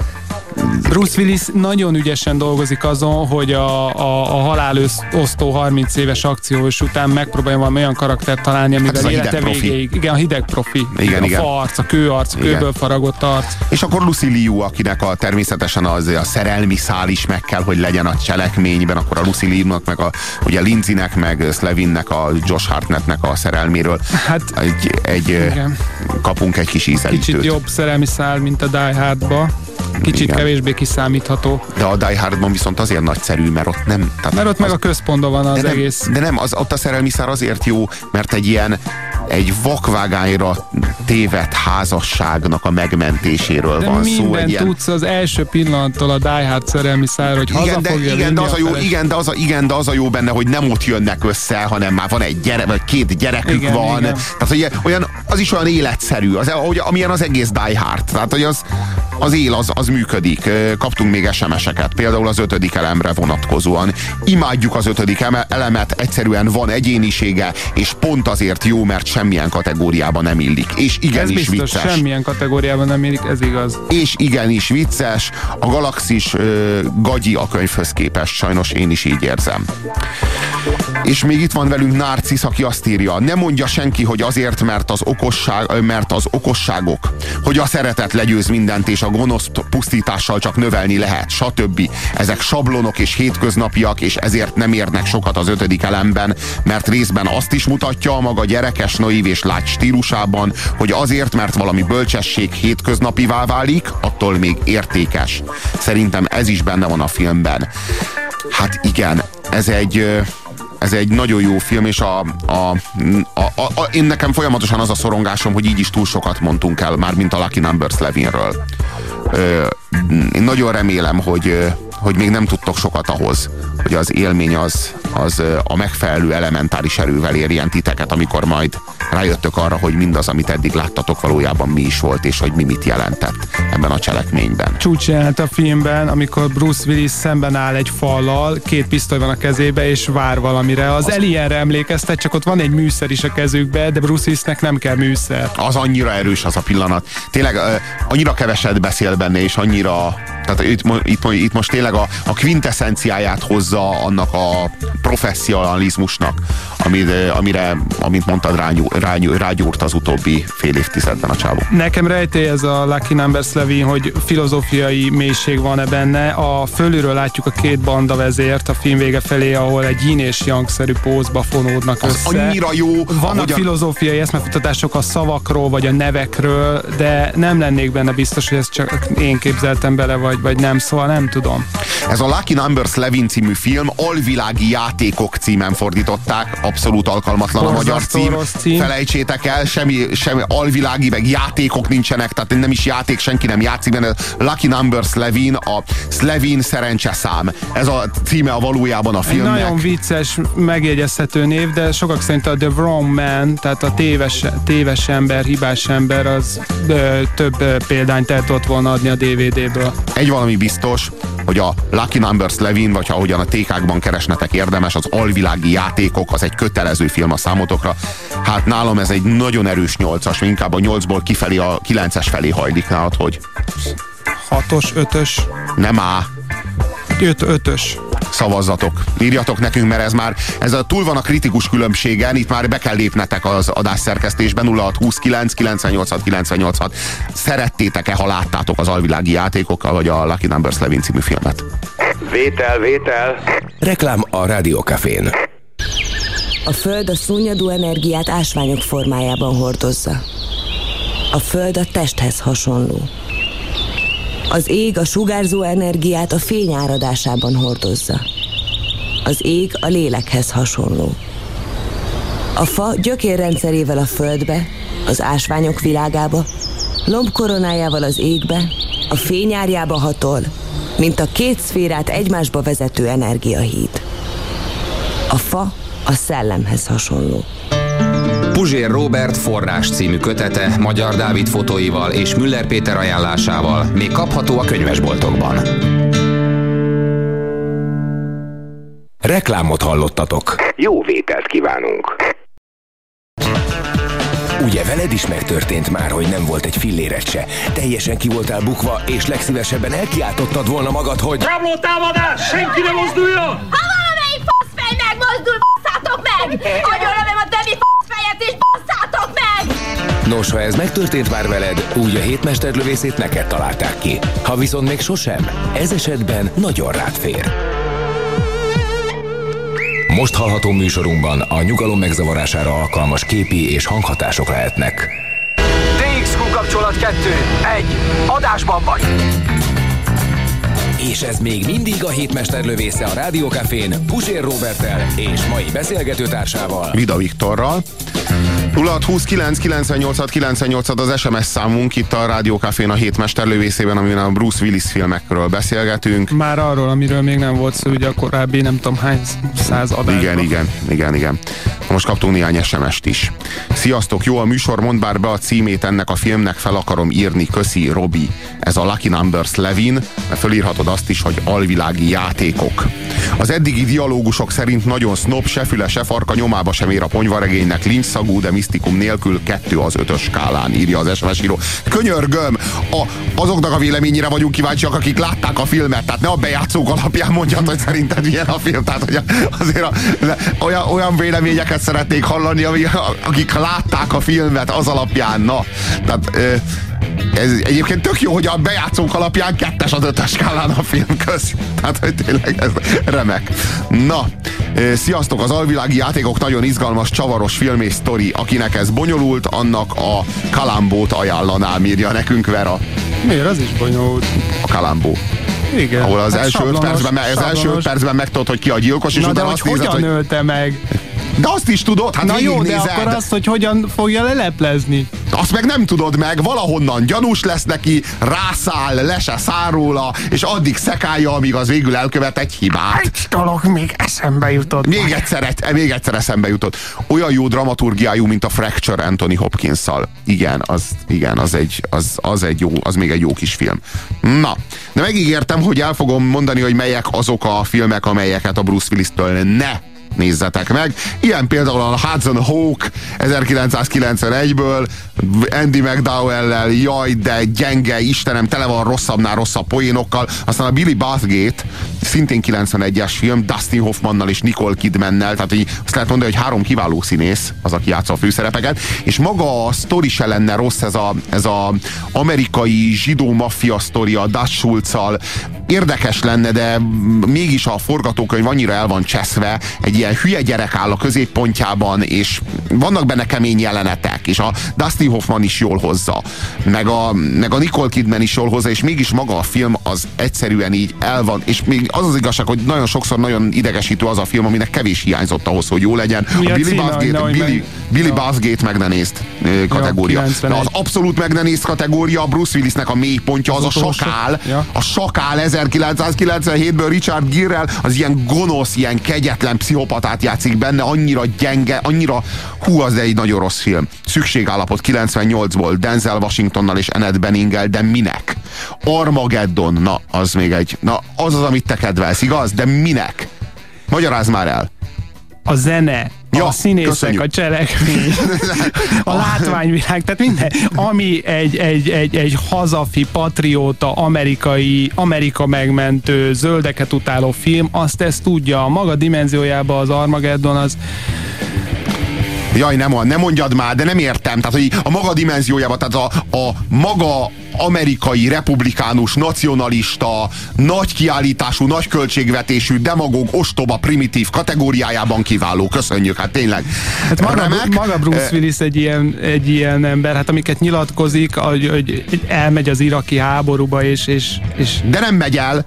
Bruce Willis nagyon ügyesen dolgozik azon, hogy a, a, a halálosztó 30 éves akciós után megpróbálja valami olyan karaktert találni, amivel hideg élete végéig. Igen, a hideg profi. Igen, a igen. faarc, a kőarc, a kőből faragott arc. És akkor Lucy Liu, akinek a, természetesen az, a szerelmi szál is meg kell, hogy legyen a cselekményben, akkor a Lucy Liu-nak, meg a, ugye Lindsaynek, meg Slevinnek, a Josh Hartnettnek a szerelméről Hát, egy, egy igen. kapunk egy kis ízelítőt. Kicsit jobb szerelmi szál, mint a Die Hardba. Kicsit Igen. kevésbé kiszámítható. De a Die Hardban viszont azért nagyszerű, mert ott nem... Tehát Mert ott meg a központban van az de nem, egész. De nem, az, ott a szerelmi szár azért jó, mert egy ilyen egy vakvágányra tévedt házasságnak a megmentéséről De van szó. minden ilyen, tudsz az első pillanattól a Die Hard szerelmi szár, hogy igen, de, igen, de az a jó, feleség- igen, de az a, igen, de az a jó benne, hogy nem ott jönnek össze, hanem már van egy gyere, vagy két gyerekük Igen, van. igen. Tehát, hogy olyan, az is olyan életszerű, az, ahogy, amilyen az egész Die Hard. Tehát, hogy az, az él, az, az működik. Kaptunk még SMS-eket, például az ötödik elemre vonatkozóan. Imádjuk az ötödik eme- elemet, egyszerűen van egyénisége, és pont azért jó, mert semmilyen kategóriában nem illik. És Ez igenis biztos, vicces. semmilyen kategóriában nem érik, ez igaz. És igenis vicces, a galaxis ö, gagyi a könyvhöz képest, sajnos én is így érzem. És még itt van velünk Narcisz, aki azt írja, nem mondja senki, hogy azért, mert az, okosság, mert az okosságok, hogy a szeretet legyőz mindent, és a gonoszt pusztítással csak növelni lehet, stb. Ezek sablonok és hétköznapiak, és ezért nem érnek sokat az ötödik elemben, mert részben azt is mutatja a maga gyerekes, naív és lágy stílusában, hogy azért, mert valami bölcsesség hétköznapivá válik, attól még értékes. Szerintem ez is benne van a filmben. Hát igen, ez egy ez egy nagyon jó film, és a, a, a, a, a, én nekem folyamatosan az a szorongásom, hogy így is túl sokat mondtunk el, már mint a Lucky Numbers Levinről. Én nagyon remélem, hogy, hogy még nem tudtok sokat ahhoz, hogy az élmény az, az a megfelelő elementáris erővel érjen titeket, amikor majd rájöttök arra, hogy mindaz, amit eddig láttatok, valójában mi is volt, és hogy mi mit jelentett ebben a cselekményben. Csúcs jelent a filmben, amikor Bruce Willis szemben áll egy fallal, két pisztoly van a kezébe, és vár valamire. Az, az Alienre emlékeztet, csak ott van egy műszer is a kezükbe, de Bruce Willisnek nem kell műszer. Az annyira erős az a pillanat. Tényleg annyira keveset beszél benne, és annyira tehát itt, itt, itt most tényleg a, a quintessenciáját hozza annak a professzionalizmusnak, amit, ö, amire, amint mondtad, rányú, rányú, rágyúrt az utóbbi fél évtizedben a csávó. Nekem rejtély ez a Lucky Numbers Levin, hogy filozófiai mélység van-e benne. A fölülről látjuk a két banda vezért a film vége felé, ahol egy yin és yang-szerű pózba fonódnak Az össze. annyira jó, Vannak ahogyan- filozófiai eszmefutatások a szavakról, vagy a nevekről, de nem lennék benne biztos, hogy ezt csak én képzeltem bele, vagy, vagy nem, szóval nem tudom. Ez a Lucky Numbers Levin című film alvilági játékok címen fordították, abszolút alkalmatlan a magyar Borzasztó cím. cím. Felejtsétek el, semmi, semmi alvilági, meg játékok nincsenek, tehát nem is játék, senki nem játszik benne. Lucky Numbers Levin, a Slevin szerencseszám. Ez a címe a valójában a Egy filmnek. nagyon vicces, megjegyezhető név, de sokak szerint a The Wrong Man, tehát a téves, téves ember, hibás ember, az ö, több ö, példányt el tudott volna adni a DVD-ből. Egy valami biztos, hogy a Lucky Numbers Levin, vagy ahogyan a TK-kban keresnetek érdemes, az alvilági játékok, az egy kötelező film a számotokra. Hát nálam ez egy nagyon erős nyolcas, inkább a nyolcból kifelé a kilences felé hajlik nálad, hogy? Hatos, ötös, nem á, öt, ötös. szavazzatok. Írjatok nekünk, mert ez már ez a, túl van a kritikus különbségen, itt már be kell lépnetek az adás szerkesztésben 0629 986 986. Szerettétek-e, ha láttátok az alvilági játékokkal, vagy a Lucky Numbers Levin című filmet? Vétel, vétel. Reklám a Rádiókafén. A Föld a szúnyadó energiát ásványok formájában hordozza. A Föld a testhez hasonló. Az ég a sugárzó energiát a fény áradásában hordozza. Az ég a lélekhez hasonló. A fa gyökérrendszerével a földbe, az ásványok világába, lombkoronájával az égbe, a fényárjába hatol, mint a két szférát egymásba vezető energiahíd. A fa a szellemhez hasonló. Puzsér Robert forrás című kötete Magyar Dávid fotóival és Müller Péter ajánlásával még kapható a könyvesboltokban. Reklámot hallottatok. Jó vételt kívánunk. Ugye veled is megtörtént már, hogy nem volt egy filléret se. Teljesen ki voltál bukva, és legszívesebben elkiáltottad volna magad, hogy... Rabló támadás! Senki ne mozduljon! Ha valamelyik faszfej megmozdul, basszátok meg! Agyonlövöm a többi faszfejet és basszátok meg! Nos, ha ez megtörtént már veled, úgy a hétmesterlövészét neked találták ki. Ha viszont még sosem, ez esetben nagyon rád fér. Most hallható műsorunkban a nyugalom megzavarására alkalmas képi és hanghatások lehetnek. DXQ kapcsolat 2. 1. Adásban vagy. És ez még mindig a hétmester lövésze a Rádiókafén Pusér Robertel és mai beszélgetőtársával. Vida Viktorral. 0629 98 98 az SMS számunk itt a Rádiókafén a hétmester lövészében, amiben a Bruce Willis filmekről beszélgetünk. Már arról, amiről még nem volt szó, ugye a korábbi nem tudom hány száz adásban. Igen, igen, igen, igen. Most kaptunk néhány SMS-t is. Sziasztok, jó a műsor, mondd bár be a címét ennek a filmnek, fel akarom írni, köszi, Robi. Ez a Lucky Numbers Levin, mert fölírhatod azt is, hogy alvilági játékok. Az eddigi dialógusok szerint nagyon snob, se füle, se farka nyomába sem ér a ponyvaregénynek, lincs szagú, de misztikum nélkül kettő az ötös skálán, írja az SMS író. Könyörgöm, a, azoknak a véleményére vagyunk kíváncsiak, akik látták a filmet, tehát ne a bejátszók alapján mondjad, hogy szerinted milyen a film, tehát hogy azért a, olyan, olyan véleményeket szeretnék hallani, akik látták a filmet az alapján, na, tehát ez egyébként tök jó, hogy a bejátszók alapján kettes az ötös skálán a film köz. Tehát, hogy tényleg ez remek. Na, sziasztok, az alvilági játékok nagyon izgalmas, csavaros film és sztori. Akinek ez bonyolult, annak a Kalambót ajánlanám, írja nekünk Vera. Miért? Az is bonyolult. A Kalambó. Igen. Ahol az, hát első, öt percben, az első öt percben megtudod, hogy ki a gyilkos, és Na, utána de azt hogy nézed, hogyan hogy... ölte meg? De azt is tudod, hát Na jó, de akkor azt, hogy hogyan fogja leleplezni. Azt meg nem tudod meg, valahonnan gyanús lesz neki, rászáll, le se száll róla, és addig szekálja, amíg az végül elkövet egy hibát. Egy dolog még eszembe jutott. Még egyszer, egy, még egyszer eszembe jutott. Olyan jó dramaturgiájú, mint a Fracture Anthony Hopkins-szal. Igen, az, igen, az egy, az, az egy jó, az még egy jó kis film. Na, de megígértem, hogy el fogom mondani, hogy melyek azok a filmek, amelyeket a Bruce Willis-től ne nézzetek meg. Ilyen például a Hudson Hawk 1991-ből, Andy McDowell-lel, jaj, de gyenge, Istenem, tele van rosszabbnál rosszabb poénokkal. Aztán a Billy Bathgate, szintén 91-es film, Dustin Hoffmannal és Nicole Kidmannel, tehát így azt lehet mondani, hogy három kiváló színész, az, aki játsza a főszerepeket, és maga a sztori se lenne rossz, ez a, ez a amerikai zsidó maffia sztori a Dutch Schultz-al. Érdekes lenne, de mégis a forgatókönyv annyira el van cseszve, egy ilyen hülye gyerek áll a középpontjában, és vannak benne kemény jelenetek, és a Dustin Hoffman is jól hozza, meg a, meg a Nicole Kidman is jól hozza, és mégis maga a film az egyszerűen így el van, és még az az igazság, hogy nagyon sokszor nagyon idegesítő az a film, aminek kevés hiányzott ahhoz, hogy jó legyen. Mi a a Billy Bathgate, Billy, meg- Billy Ja. Bathgate meg ne nézd kategória. Ja, De 91. az abszolút meg ne nézd kategória, Bruce Willisnek a mélypontja, az, Az a sakál, Ja. a sakál 1997-ből Richard Gere-rel, az ilyen gonosz, ilyen kegyetlen pszichopatát játszik benne, annyira gyenge, annyira, hú, az egy nagyon rossz film. Szükségállapot 98-ból, Denzel Washingtonnal és Annette Beninggel, de minek? Armageddon, na, az még egy, na, az az, amit te kedvelsz, igaz? De minek? Magyarázd már el. A zene, Ja, a színészek, köszönjük. a cselekmény, a látványvilág, tehát minden, ami egy, egy, egy, egy hazafi, patrióta, amerikai, Amerika megmentő, zöldeket utáló film, azt ezt tudja. A maga dimenziójában az Armageddon az Jaj, nem, nem mondjad már, de nem értem. Tehát, hogy a maga dimenziójában, tehát a, a maga amerikai, republikánus, nacionalista, nagy kiállítású, nagy költségvetésű, demagóg, ostoba, primitív kategóriájában kiváló. Köszönjük, hát tényleg. Hát maga, Remek. maga Bruce Eh, Willis egy ilyen, egy ilyen ember, hát amiket nyilatkozik, hogy, hogy elmegy az iraki háborúba, és, és, és De nem megy el.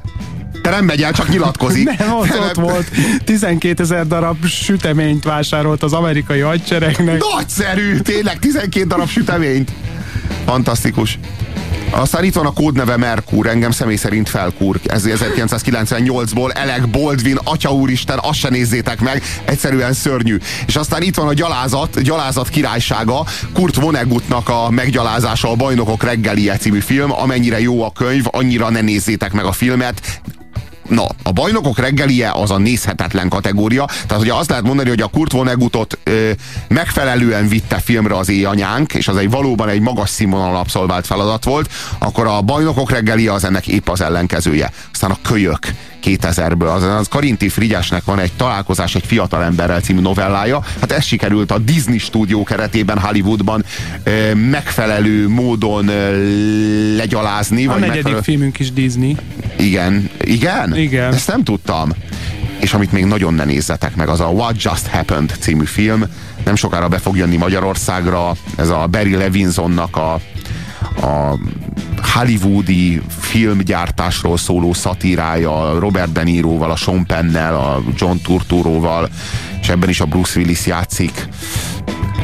De nem megy el, csak nyilatkozik. Nem, ott, ott volt. 12 ezer darab süteményt vásárolt az amerikai hadseregnek. Nagyszerű, tényleg 12 darab süteményt. Fantasztikus. Aztán itt van a kódneve Merkur, engem személy szerint felkúr. Ez 1998-ból, Elek Baldwin, Atya úristen, azt se nézzétek meg, egyszerűen szörnyű. És aztán itt van a gyalázat, gyalázat királysága, Kurt Vonnegutnak a meggyalázása a Bajnokok reggelie című film, amennyire jó a könyv, annyira ne nézzétek meg a filmet, Na, a bajnokok reggelie az a nézhetetlen kategória, tehát ugye azt lehet mondani, hogy a Kurt Vonnegutot ö, megfelelően vitte filmre az éjanyánk, és az egy valóban egy magas színvonal abszolvált feladat volt, akkor a bajnokok reggelie az ennek épp az ellenkezője. Aztán a kölyök 2000-ből, az, az Karinti Frigyesnek van egy találkozás egy fiatal emberrel című novellája, hát ez sikerült a Disney stúdió keretében Hollywoodban ö, megfelelő módon ö, legyalázni. A vagy negyedik megfelelő... filmünk is Disney. Igen. Igen? Igen. Ezt nem tudtam. És amit még nagyon ne nézzetek meg, az a What Just Happened című film. Nem sokára be fog jönni Magyarországra. Ez a Barry Levinsonnak a, a hollywoodi filmgyártásról szóló szatírája Robert De Niroval, a Sean Pennel, a John Turturroval, és ebben is a Bruce Willis játszik.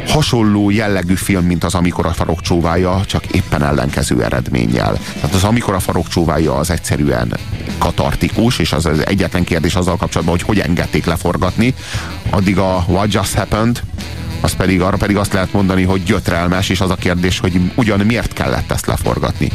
Hasonló jellegű film, mint az Amikor a farok csóvája, csak éppen ellenkező eredménnyel. Tehát az Amikor a farok csóvája az egyszerűen katartikus, és az, az egyetlen kérdés azzal kapcsolatban, hogy hogy engedték leforgatni. Addig a What Just Happened, az pedig, arra pedig azt lehet mondani, hogy gyötrelmes, és az a kérdés, hogy ugyan miért kellett ezt leforgatni.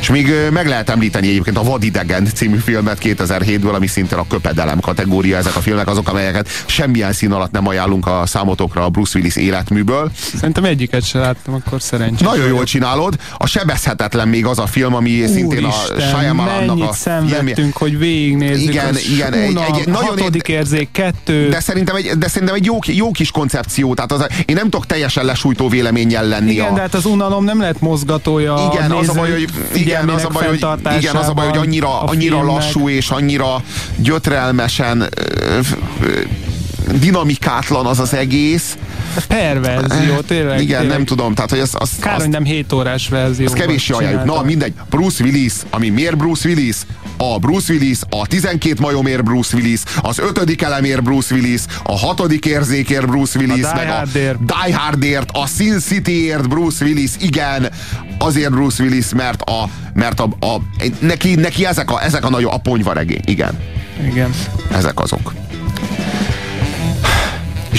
És még meg lehet említeni egyébként a Vadidegen című filmet 2007-ből, ami szintén a köpedelem kategória. Ezek a filmek azok, amelyeket semmilyen szín alatt nem ajánlunk a számotokra a Bruce Willis életműből. Szerintem egyiket se láttam, akkor szerencsés. Nagyon jól csinálod. A Sebezhetetlen még az a film, ami Úr szintén a Shyamalannak a szenvedtünk, hogy végignézzük. Igen, igen. Egy, egy, egy, nagyon hatodik érzék, kettő. De szerintem egy, de szerintem egy jó, jó kis koncepció. Tehát az, én nem tudok teljesen lesújtó véleménnyel lenni. Igen, a... de hát az unalom nem lehet mozgatója igen, a az a baj, hogy, igen, az a baj, hogy, igen, az a baj, hogy annyira, annyira lassú és annyira gyötrelmesen dinamikátlan az az egész. Perverzió, tényleg. Igen, tényleg. nem tudom. Tehát, hogy az, az, Kár, az, hogy nem 7 órás verzió. Ez kevéssé ajánljuk. Na, mindegy. Bruce Willis, ami miért Bruce Willis? A Bruce Willis, a 12 majomért Bruce Willis, az ötödik elemért Bruce Willis, a hatodik érzékért Bruce Willis, A meg a. Die Hardért, a Sin Cityért Bruce Willis, igen, azért Bruce Willis, mert a, mert a, a neki, neki ezek a, ezek a nagy a ponyvaregény, igen. Igen. Ezek azok.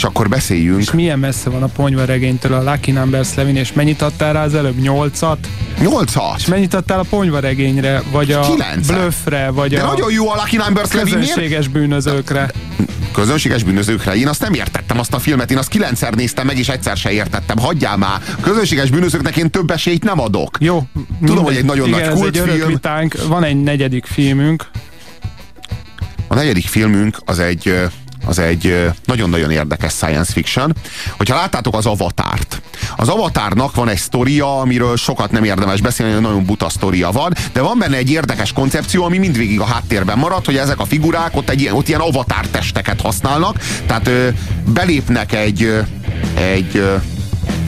És akkor beszéljünk. És milyen messze van a ponyva regénytől a Lucky Numbers Levin, és mennyit adtál rá az előbb? Nyolcat? Nyolcat? És mennyit adtál a ponyva regényre? Vagy a Kilencet. Bluffre? Vagy De a nagyon jó a Lucky Numbers Levin, közönséges bűnözőkre? közönséges bűnözőkre. Én azt nem értettem azt a filmet, én azt kilencszer néztem meg, és egyszer se értettem. Hagyjál már. Közönséges bűnözőknek én több esélyt nem adok. Jó. Tudom, hogy egy nagyon Igen, nagy ez egy kultfilm. vitánk. Van egy negyedik filmünk. A negyedik filmünk az egy az egy nagyon-nagyon érdekes science fiction. Hogyha láttátok az Avatárt, az Avatárnak van egy sztoria, amiről sokat nem érdemes beszélni, nagyon buta sztoria van, de van benne egy érdekes koncepció, ami mindvégig a háttérben marad, hogy ezek a figurák ott, egy, ott ilyen avatár testeket használnak, tehát ö, belépnek egy, egy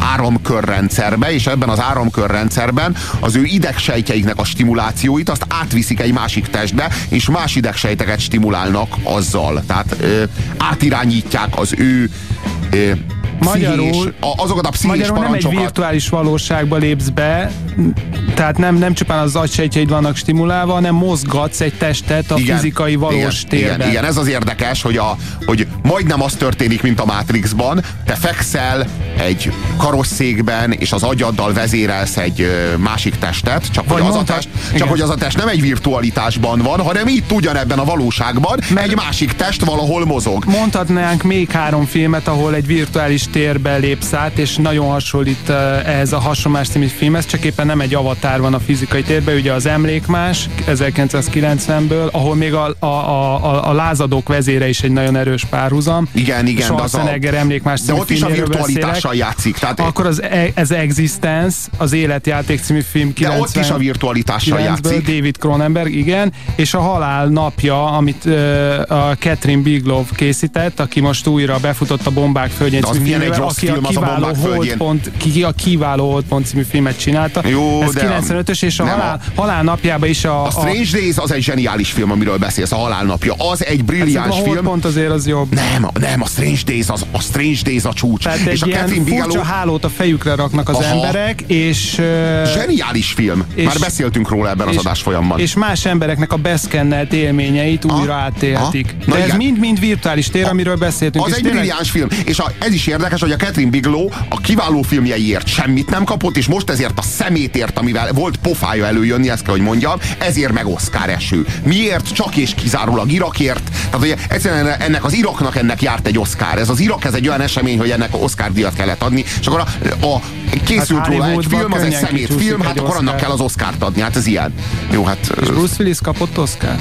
áramkörrendszerbe, és ebben az áramkörrendszerben az ő idegsejtjeiknek a stimulációit azt átviszik egy másik testbe, és más idegsejteket stimulálnak azzal. Tehát ö, átirányítják az ő ö, Magyarul- pszichés, a, azokat a pszichés Magyarul nem egy parancsokat. virtuális valóságba lépsz be, tehát nem, nem csupán az agysejtjeid vannak stimulálva, hanem mozgatsz egy testet a fizikai valós igen, térben. Igen, igen, ez az érdekes, hogy, a, hogy majdnem az történik, mint a Matrixban. Te fekszel egy karosszékben, és az agyaddal vezérelsz egy másik testet, csak, hogy az, a mondhat- test, igen. csak hogy az a test nem egy virtualitásban van, hanem itt ugyanebben a valóságban egy másik test valahol mozog. Mondhatnánk még három filmet, ahol egy virtuális térbe lépsz át, és nagyon hasonlít eh, ehhez a Hasonlás című filmhez, csak éppen nem egy avatár van a fizikai térben, ugye az Emlékmás 1990-ből, ahol még a, a, a, a, a lázadók vezére is egy nagyon erős párhuzam. Igen, igen, de Schwarzenegger Emlékmás de című ott is a virtualitással beszélek. játszik. Tehát Akkor az, e- ez Existence, az Életjáték című film De 90 ott is a virtualitással 9-ből játszik. David Cronenberg, igen, és a Halál napja, amit ö, a Catherine Bigelow készített, aki most újra befutott a Bombák Földjén De című milyen egy rossz aki film, a az a kiváló Bombák Földjén. Holdpont, ki a kiváló Holdpont című filmet csinálta. Jó, Ez de- 95-ös, és a halál, halál napjában is a... A Strange Days az egy zseniális film, amiről beszélsz, a halálnapja. Az egy a, brilliáns a film. Holdpont azért az jobb. Nem, nem, a Strange Days az, a Strange Days a csúcs. Tehát és egy a ilyen Catherine furcsa Bigelow hálót a fejükre raknak az Aha. emberek, és... ö, zseniális film. és- Már beszéltünk róla ebben az és- adás folyamban. És más embereknek a beszkennelt élményeit újra. Na De ez mind-mind virtuális tér, amiről beszéltünk. Az egy brilliáns film, és a, ez is érdekes, hogy a Catherine Bigelow a kiváló filmjeiért semmit nem kapott, és most ezért a szemétért, amivel volt pofája előjönni, ezt kell, hogy mondjam, ezért meg Oscar eső. Miért? Csak és kizárólag Irakért. Tehát ugye egyszerűen ennek az Iraknak ennek járt egy Oscar. Ez az Irak, ez egy olyan esemény, hogy ennek Oscar díjat kellett adni, és akkor a, a készült Hát róla egy film, az egy szemét film, hát akkor annak Oscar. kell az Oscárt adni. Hát ez ilyen. Jó, hát És Bruce Willis kapott Oscar?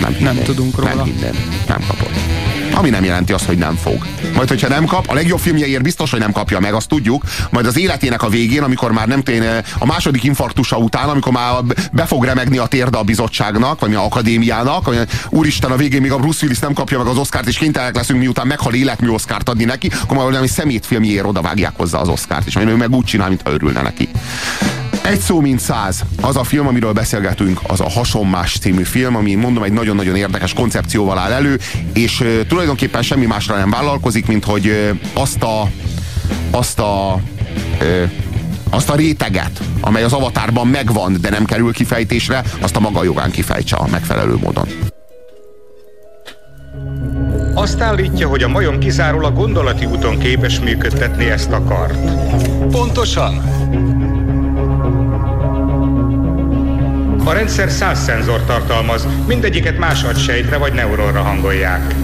nem, Nem tudunk róla. Nem minden. Nem kapott. Ami nem jelenti azt, hogy nem fog. Majd, hogyha nem kap, a legjobb filmjeiért biztos, hogy nem kapja meg, azt tudjuk. Majd az életének a végén, amikor már nem tény, a második infarktusa után, amikor már be fog remegni a térde a bizottságnak, vagy a akadémiának, hogy úristen, a végén még a Bruce Willis nem kapja meg az Oscárt, és kénytelenek leszünk miután meghal életmű Oscárt adni neki, akkor már valami szemét filmjéért odavágják hozzá az Oscárt, és ő meg úgy csinál, mint örülne neki. Egy szó, mint száz. Az a film, amiről beszélgetünk, az a Hasonmás című film, ami mondom egy nagyon-nagyon érdekes koncepcióval áll elő, és uh, tulajdonképpen semmi másra nem vállalkozik, mint hogy uh, azt a azt a uh, azt a réteget, amely az avatárban megvan, de nem kerül kifejtésre, azt a maga jogán kifejtse a megfelelő módon. Azt állítja, hogy a majom kizárólag gondolati úton képes működtetni ezt a kart. Pontosan. A rendszer száz szenzor tartalmaz, mindegyiket más agysejtre vagy neuronra hangolják.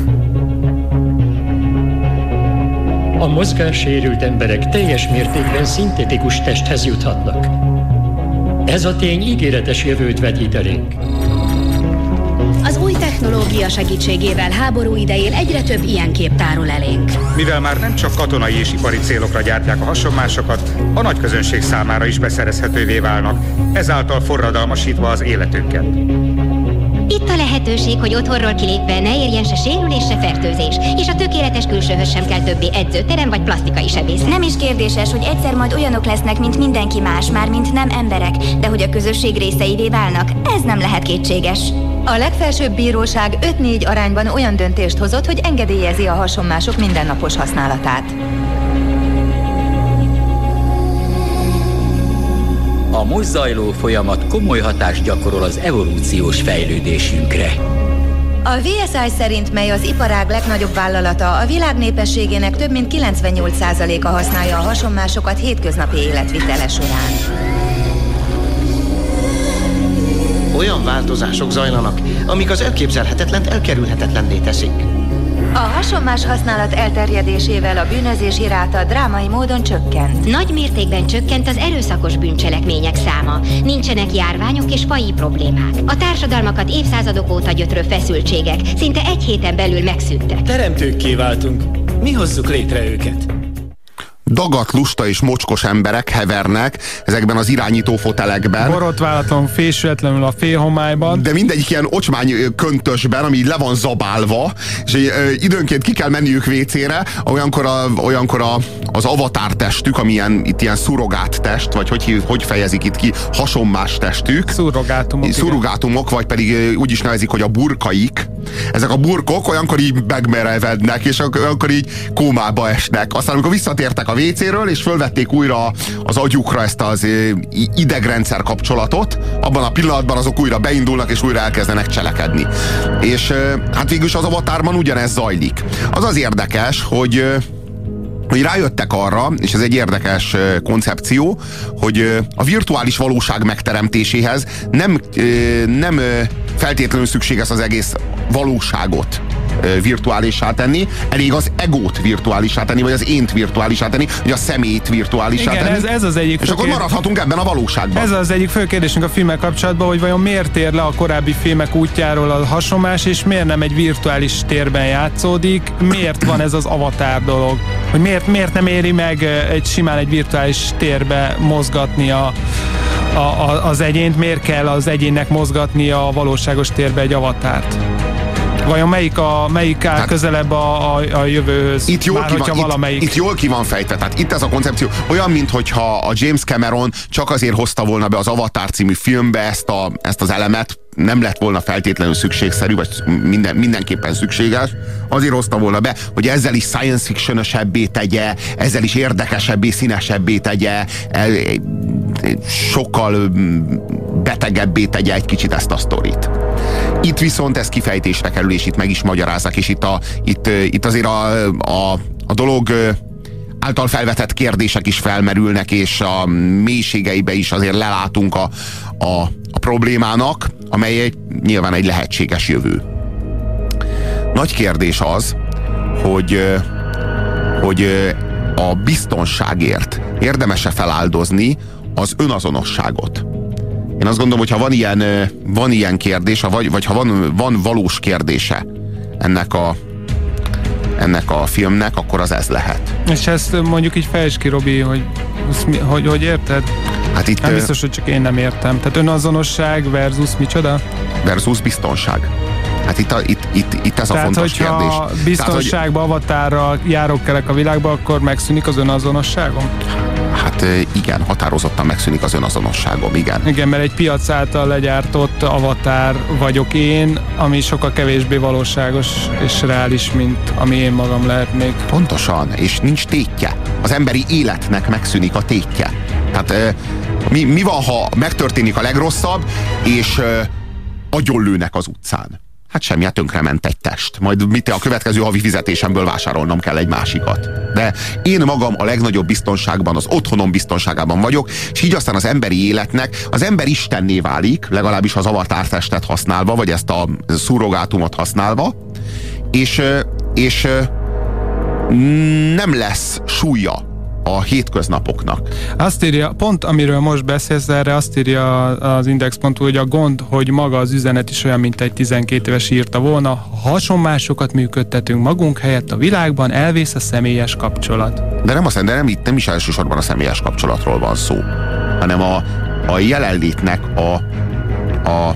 A mozgássérült emberek teljes mértékben szintetikus testhez juthatnak. Ez a tény ígéretes jövőt vetít elénk. Az új technológia segítségével háború idején egyre több ilyen kép tárul elénk. Mivel már nem csak katonai és ipari célokra gyártják a hasonmásokat, a nagy közönség számára is beszerezhetővé válnak, ezáltal forradalmasítva az életünket. Itt a lehetőség, hogy otthonról kilépve ne érjen se sérülés, se fertőzés, és a tökéletes külsőhöz sem kell többé edzőterem vagy plastikai sebész. Nem is kérdéses, hogy egyszer majd olyanok lesznek, mint mindenki más, már mint nem emberek, de hogy a közösség részeivé válnak, ez nem lehet kétséges. A legfelsőbb bíróság 5-4 arányban olyan döntést hozott, hogy engedélyezi a hasonmások mindennapos használatát. A most zajló folyamat komoly hatást gyakorol az evolúciós fejlődésünkre. A VSI szerint, mely az iparág legnagyobb vállalata, a világ népességének több mint 98%-a használja a hasonmásokat hétköznapi életvitele során. Olyan változások zajlanak, amik az elképzelhetetlent elkerülhetetlenné teszik. A hasonmás használat elterjedésével a bűnözési ráta drámai módon csökkent. Nagy mértékben csökkent az erőszakos bűncselekmények száma. Nincsenek járványok és faji problémák. A társadalmakat évszázadok óta gyötrő feszültségek szinte egy héten belül megszűntek. Teremtőkké váltunk. Mi hozzuk létre őket dagat, lusta és mocskos emberek hevernek ezekben az irányító fotelekben. Borotválaton fésületlenül a félhomályban. De mindegyik ilyen ocsmány köntösben, ami le van zabálva, és időnként ki kell menniük vécére, olyankor, a, olyankor a, az avatár testük, ami ilyen, itt ilyen szurogát test, vagy hogy, hogy fejezik itt ki, hasonmás testük. Szurrogátumok. Szurrogátumok, vagy pedig úgy is nevezik, hogy a burkaik. Ezek a burkok olyankor így megmerevednek, és akkor így kómába esnek. Aztán amikor visszatértek a WC-ről, és fölvették újra az agyukra ezt az idegrendszer kapcsolatot, abban a pillanatban azok újra beindulnak, és újra elkezdenek cselekedni. És hát végülis az avatárban ugyanez zajlik. Az az érdekes, hogy hogy rájöttek arra, és ez egy érdekes koncepció, hogy a virtuális valóság megteremtéséhez nem, nem feltétlenül szükséges az egész valóságot virtuálisá tenni, elég az egót virtuálisá tenni, vagy az ént virtuálisá tenni, vagy a szemét virtuálisá Igen, tenni. Ez, ez az egyik és akkor kérdés... maradhatunk ebben a valóságban. Ez az egyik fő kérdésünk a filmek kapcsolatban, hogy vajon miért tér le a korábbi filmek útjáról a hasonlás, és miért nem egy virtuális térben játszódik, miért van ez az avatár dolog, hogy miért, miért nem éri meg egy simán egy virtuális térbe mozgatni a, a, a, az egyént, miért kell az egyénnek mozgatni a valóságos térbe egy avatárt? Vajon melyik, a, melyik áll hát, közelebb a, a, a jövőhöz? Itt jól, Már, ki van, valamelyik... itt, jól ki van fejtve. Tehát itt ez a koncepció olyan, mintha a James Cameron csak azért hozta volna be az Avatar című filmbe ezt, a, ezt az elemet, nem lett volna feltétlenül szükségszerű, vagy minden, mindenképpen szükséges, azért hozta volna be, hogy ezzel is science fiction tegye, ezzel is érdekesebbé, színesebbé tegye, sokkal betegebbé tegye egy kicsit ezt a sztorit. Itt viszont ez kifejtésre kerül, és itt meg is magyarázzák, és itt, a, itt, itt azért a, a, a dolog által felvetett kérdések is felmerülnek, és a mélységeibe is azért lelátunk a, a, a problémának, amely egy, nyilván egy lehetséges jövő. Nagy kérdés az, hogy, hogy a biztonságért érdemese feláldozni az önazonosságot. Én azt gondolom, hogy ha van ilyen, van ilyen kérdés, vagy, vagy ha van, van valós kérdése ennek a, ennek a filmnek, akkor az ez lehet. És ezt mondjuk így fejtsd ki, Robi, hogy, hogy, hogy érted? Hát itt... Nem biztos, hogy csak én nem értem. Tehát önazonosság versus micsoda? Versus biztonság. Hát itt, a, itt, itt, itt ez Tehát, a fontos hogyha kérdés. biztonságba, Tehát, hogy... avatárral járok kerek a világba, akkor megszűnik az önazonosságom? Hát hát igen, határozottan megszűnik az önazonosságom, igen. Igen, mert egy piac által legyártott avatár vagyok én, ami sokkal kevésbé valóságos és reális, mint ami én magam lehetnék. Pontosan, és nincs tétje. Az emberi életnek megszűnik a tétje. Tehát mi, mi van, ha megtörténik a legrosszabb, és agyonlőnek az utcán? Hát semmi, hát tönkrement egy test. Majd mit a következő havi fizetésemből vásárolnom kell egy másikat. De én magam a legnagyobb biztonságban, az otthonom biztonságában vagyok, és így aztán az emberi életnek az ember istenné válik, legalábbis az avatártestet használva, vagy ezt a szurrogátumot használva, és, és nem lesz súlya a hétköznapoknak. Azt írja, pont amiről most beszélsz, erre azt írja az Index.hu, hogy a gond, hogy maga az üzenet is olyan, mint egy 12 éves írta volna, ha hasonmásokat működtetünk magunk helyett a világban, elvész a személyes kapcsolat. De nem, azt, de nem, itt nem is elsősorban a személyes kapcsolatról van szó, hanem a, a jelenlétnek a, a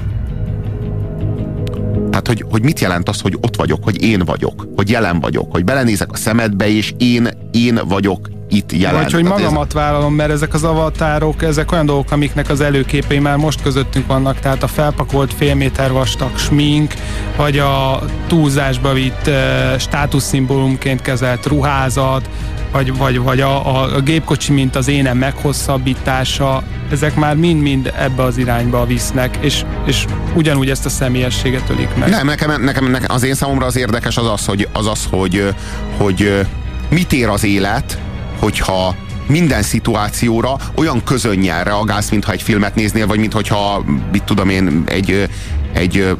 tehát, hogy, hogy mit jelent az, hogy ott vagyok, hogy én vagyok, hogy jelen vagyok, hogy belenézek a szemedbe, és én, én vagyok itt jelen. Vagy hogy magamat ez... vállalom, mert ezek az avatárok, ezek olyan dolgok, amiknek az előképei már most közöttünk vannak, tehát a felpakolt fél méter vastag smink, vagy a túlzásba vitt uh, státuszszimbólumként kezelt ruházat, vagy, vagy, vagy a, a, a gépkocsi, mint az énem meghosszabbítása, ezek már mind-mind ebbe az irányba visznek, és, és ugyanúgy ezt a személyességet ölik meg. Nem, nekem, nekem, nekem az én számomra az érdekes az az, hogy, az, az, hogy, hogy mit ér az élet, hogyha minden szituációra olyan közönnyel reagálsz, mintha egy filmet néznél, vagy mintha, mit tudom én, egy, egy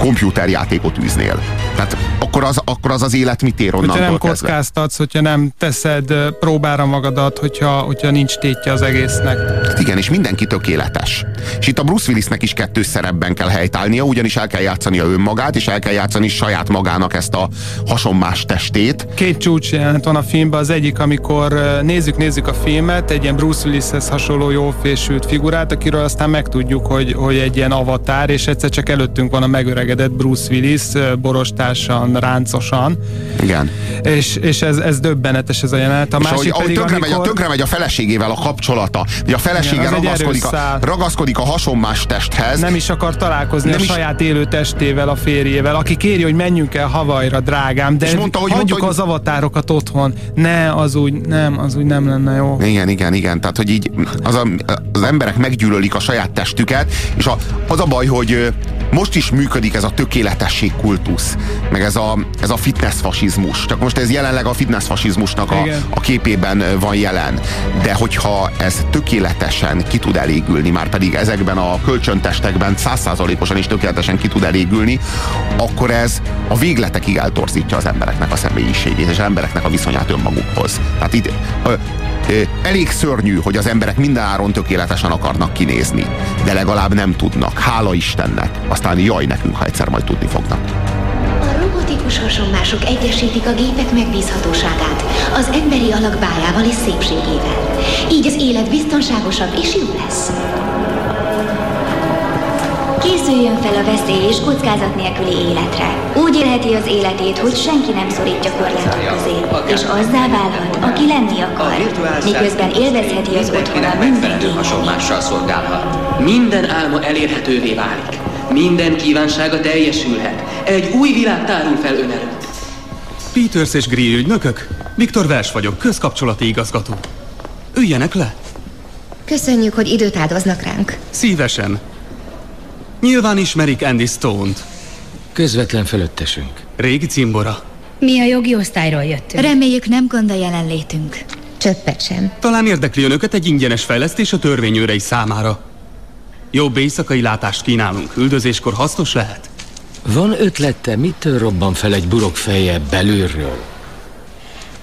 kompjúterjátékot űznél. Tehát akkor az, akkor az az élet mit ér onnantól Hogyha nem kezdve. kockáztatsz, hogyha nem teszed próbára magadat, hogyha, hogyha nincs tétje az egésznek. Hát igen, és mindenki tökéletes. És itt a Bruce Willisnek is kettős szerepben kell helytállnia, ugyanis el kell játszania önmagát, és el kell játszani saját magának ezt a hasonmás testét. Két csúcs jelent van a filmben, az egyik, amikor nézzük, nézzük a filmet, egy ilyen Bruce Willishez hasonló jó fésült figurát, akiről aztán megtudjuk, hogy, hogy egy ilyen avatár, és egyszer csak előttünk van a megöregedett Bruce Willis, borostásan, ráncosan. Igen. És, és ez, ez döbbenetes ez a jelenet. A és másik ahogy, pedig, tönkre, amikor... megy a, tönkre megy a feleségével a kapcsolata, hogy a felesége Igen, ragaszkodik, a, ragaszkodik a hasonmás testhez. Nem is akar találkozni nem a is... saját élő testével, a férjével, aki kéri, hogy menjünk el Havajra, drágám, de és mondta, hogy hagyjuk mondta, hogy... az avatárokat otthon. Ne, az úgy nem, az úgy nem lenne jó. Igen, igen, igen. Tehát, hogy így az, a, az emberek meggyűlölik a saját testüket, és a, az a baj, hogy most is működik ez a tökéletesség kultusz, meg ez a, ez a fitness fasizmus. Csak most ez jelenleg a fitness fasizmusnak a, a képében van jelen. De hogyha ez tökéletesen ki tud elégülni, már pedig ezekben a kölcsöntestekben százszázalékosan is tökéletesen ki tud elégülni, akkor ez a végletekig eltorzítja az embereknek a személyiségét, és az embereknek a viszonyát önmagukhoz. Tehát itt elég szörnyű, hogy az emberek mindenáron tökéletesen akarnak kinézni, de legalább nem tudnak. Hála Istennek. Aztán jaj nekünk, ha egyszer majd tudni fognak. Robotikus hasonlások egyesítik a gépek megbízhatóságát az emberi alak bájával és szépségével. Így az élet biztonságosabb és jobb lesz. Készüljön fel a veszély és kockázat nélküli életre. Úgy élheti az életét, hogy senki nem szorítja korlátok közé, és azzá válhat, aki lenni akar, miközben élvezheti az otthona mindenki hasonlással szolgálhat. Minden álma elérhetővé válik. Minden kívánsága teljesülhet. Egy új világ tárul fel ön előtt. Peters és Grill ügynökök? Viktor Vers vagyok, közkapcsolati igazgató. Üljenek le! Köszönjük, hogy időt áldoznak ránk. Szívesen. Nyilván ismerik Andy Stone-t. Közvetlen fölöttesünk. Régi cimbora. Mi a jogi osztályról jöttünk. Reméljük nem gond a jelenlétünk. Csöppet sem. Talán érdekli önöket egy ingyenes fejlesztés a törvényőrei számára. Jobb éjszakai látást kínálunk. Üldözéskor hasznos lehet? Van ötlete, mitől robban fel egy burok feje belülről?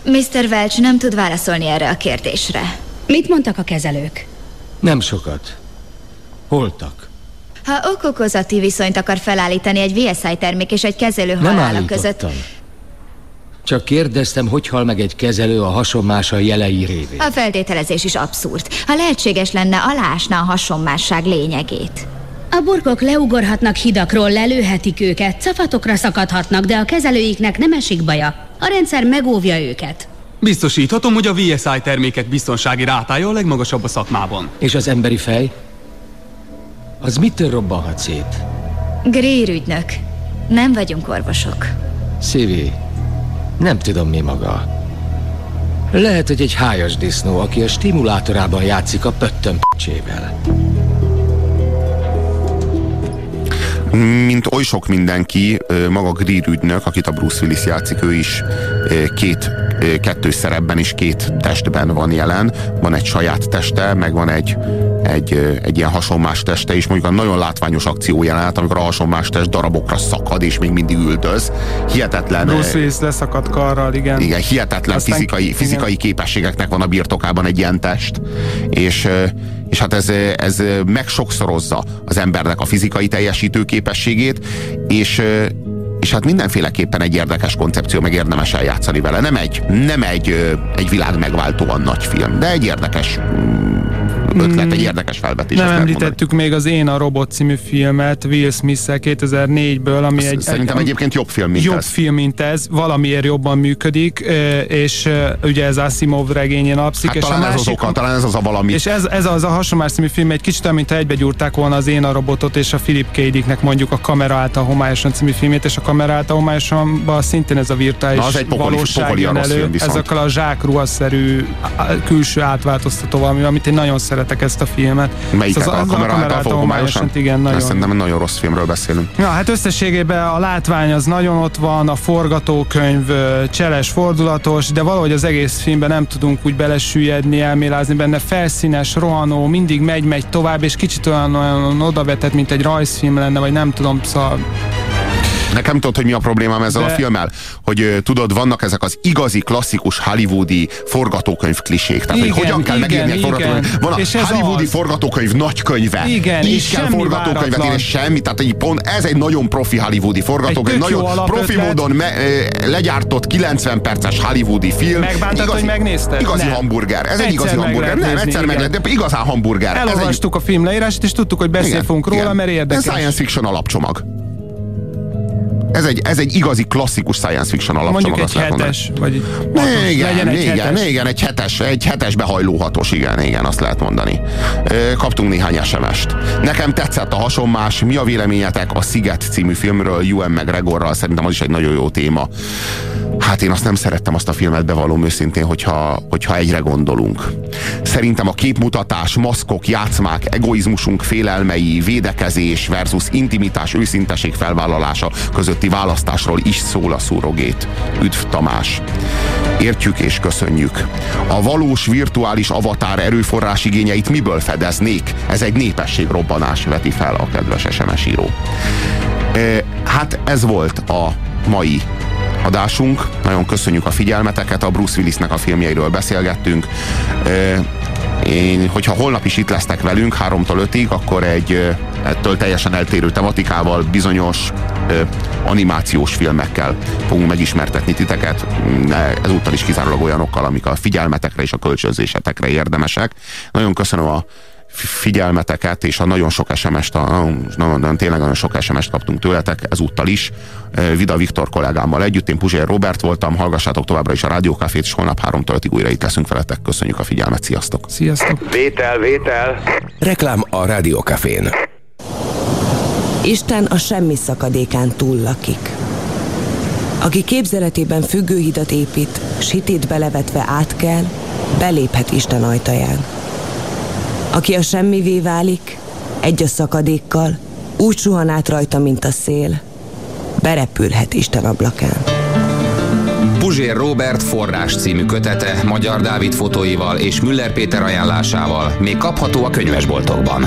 Mr. Welch nem tud válaszolni erre a kérdésre. Mit mondtak a kezelők? Nem sokat. Holtak. Ha okokozati viszonyt akar felállítani egy VSI termék és egy kezelő halála között... Csak kérdeztem, hogy hal meg egy kezelő a hasonmása jelei révén. A feltételezés is abszurd. Ha lehetséges lenne, alásna a hasonmásság lényegét. A burkok leugorhatnak hidakról, lelőhetik őket, cafatokra szakadhatnak, de a kezelőiknek nem esik baja. A rendszer megóvja őket. Biztosíthatom, hogy a VSI termékek biztonsági rátája a legmagasabb a szakmában. És az emberi fej? Az mitől robbanhat szét? Grér ügynök. Nem vagyunk orvosok. Szívi, nem tudom mi maga. Lehet, hogy egy hájas disznó, aki a stimulátorában játszik a pöttöm p***csével. Mint oly sok mindenki, maga Greer ügynök, akit a Bruce Willis játszik, ő is két, kettős szerepben és két testben van jelen. Van egy saját teste, meg van egy, egy, egy ilyen hasonmás teste, és mondjuk a nagyon látványos akció jelenet, amikor a hasonmás test darabokra szakad, és még mindig üldöz. Hihetetlen. Bruce Willis leszakadt karral, igen. Igen, hihetetlen Aztán, fizikai, fizikai igen. képességeknek van a birtokában egy ilyen test. És és hát ez, ez meg sokszorozza az embernek a fizikai teljesítő képességét, és, és hát mindenféleképpen egy érdekes koncepció, meg érdemes eljátszani vele. Nem egy, nem egy, egy világ megváltóan nagy film, de egy érdekes ötlet, egy mm. érdekes felvetés. Nem említettük még az Én a Robot című filmet Will smith 2004-ből, ami egy... Szerintem egy, egyébként jobb film, mint jobb ez. film, mint ez. Valamiért jobban működik, és ugye ez Asimov regényén alapszik. Hát és talán, a másik, ez az oka, talán ez az a valami. És ez, ez az a hasonlás című film egy kicsit, mint egybegyúrták volna az Én a Robotot és a Philip K. Dicknek mondjuk a Kamera által homályosan című filmét, és a Kamera által homályosan szintén ez a virtuális Na, az egy pokoli, valóság pokoli jön elő. Ezekkel a zsákruhaszerű külső átváltoztató valami, amit én nagyon szeretek ezt a filmet. Melyiket? Az, a, a kamera által fogomályosan? Igen, nagyon. Szerintem nagyon rossz filmről beszélünk. Ja, hát összességében a látvány az nagyon ott van, a forgatókönyv cseles, fordulatos, de valahogy az egész filmben nem tudunk úgy belesüllyedni, elmélázni benne. Felszínes, rohanó, mindig megy, megy tovább, és kicsit olyan, olyan odavetett, mint egy rajzfilm lenne, vagy nem tudom, szóval Nekem tudod, hogy mi a problémám ezzel De... a filmmel? Hogy tudod, vannak ezek az igazi, klasszikus hollywoodi forgatókönyv klisék. Tehát, igen, hogy hogyan kell igen, megírni egy forgatókönyv. Van a és hollywoodi az... forgatókönyv nagykönyve. Igen, Így és kell forgatókönyvet írni, semmi. Tehát egy pont, ez egy nagyon profi hollywoodi forgatókönyv. Nagyon profi módon me, legyártott 90 perces hollywoodi film. Megbántad, igazi, hogy megnézted? Igazi nem. hamburger. Ez egyszer egy igazi hamburger. Nem, egyszer meg lehet, igazán hamburger. Elolvastuk a film leírását, és tudtuk, hogy beszélünk róla, mert érdekes. Ez science fiction alapcsomag. Ez egy, ez egy igazi klasszikus science fiction alapcsomag. Mondjuk egy hetes, vagy hatos, igen, legyen egy igen, hetes. igen, egy hetes, egy hetes behajló hatos, igen, igen, azt lehet mondani. Kaptunk néhány SMS-t. Nekem tetszett a hasonmás, mi a véleményetek a Sziget című filmről, Ewan McGregorral, szerintem az is egy nagyon jó téma. Hát én azt nem szerettem azt a filmet, bevallom őszintén, hogyha, hogyha egyre gondolunk. Szerintem a képmutatás, maszkok, játszmák, egoizmusunk félelmei, védekezés versus intimitás, őszinteség felvállalása közötti választásról is szól a szúrogét. Üdv Tamás! Értjük és köszönjük. A valós virtuális avatár erőforrás igényeit miből fedeznék? Ez egy népességrobbanás veti fel a kedves SMS író. Hát ez volt a mai adásunk. Nagyon köszönjük a figyelmeteket, a Bruce Willisnek a filmjeiről beszélgettünk. Én, hogyha holnap is itt lesznek velünk, 3-tól 5-ig, akkor egy ettől teljesen eltérő tematikával, bizonyos animációs filmekkel fogunk megismertetni titeket, ezúttal is kizárólag olyanokkal, amik a figyelmetekre és a kölcsönzésetekre érdemesek. Nagyon köszönöm a figyelmeteket, és a nagyon sok SMS-t, a, nagyon, tényleg nagyon sok SMS-t kaptunk tőletek ezúttal is. Vida Viktor kollégámmal együtt, én Puzsér Robert voltam, hallgassátok továbbra is a Rádiókafét, és holnap 3-tól újra itt leszünk veletek. Köszönjük a figyelmet, sziasztok! Sziasztok! Vétel, vétel! Reklám a Rádiókafén. Isten a semmi szakadékán túl lakik. Aki képzeletében függőhidat épít, sitét belevetve át kell, beléphet Isten ajtaján. Aki a semmivé válik, egy a szakadékkal, úgy suhan át rajta, mint a szél, berepülhet Isten ablakán. Puzsér Robert forrás című kötete Magyar Dávid fotóival és Müller Péter ajánlásával még kapható a könyvesboltokban.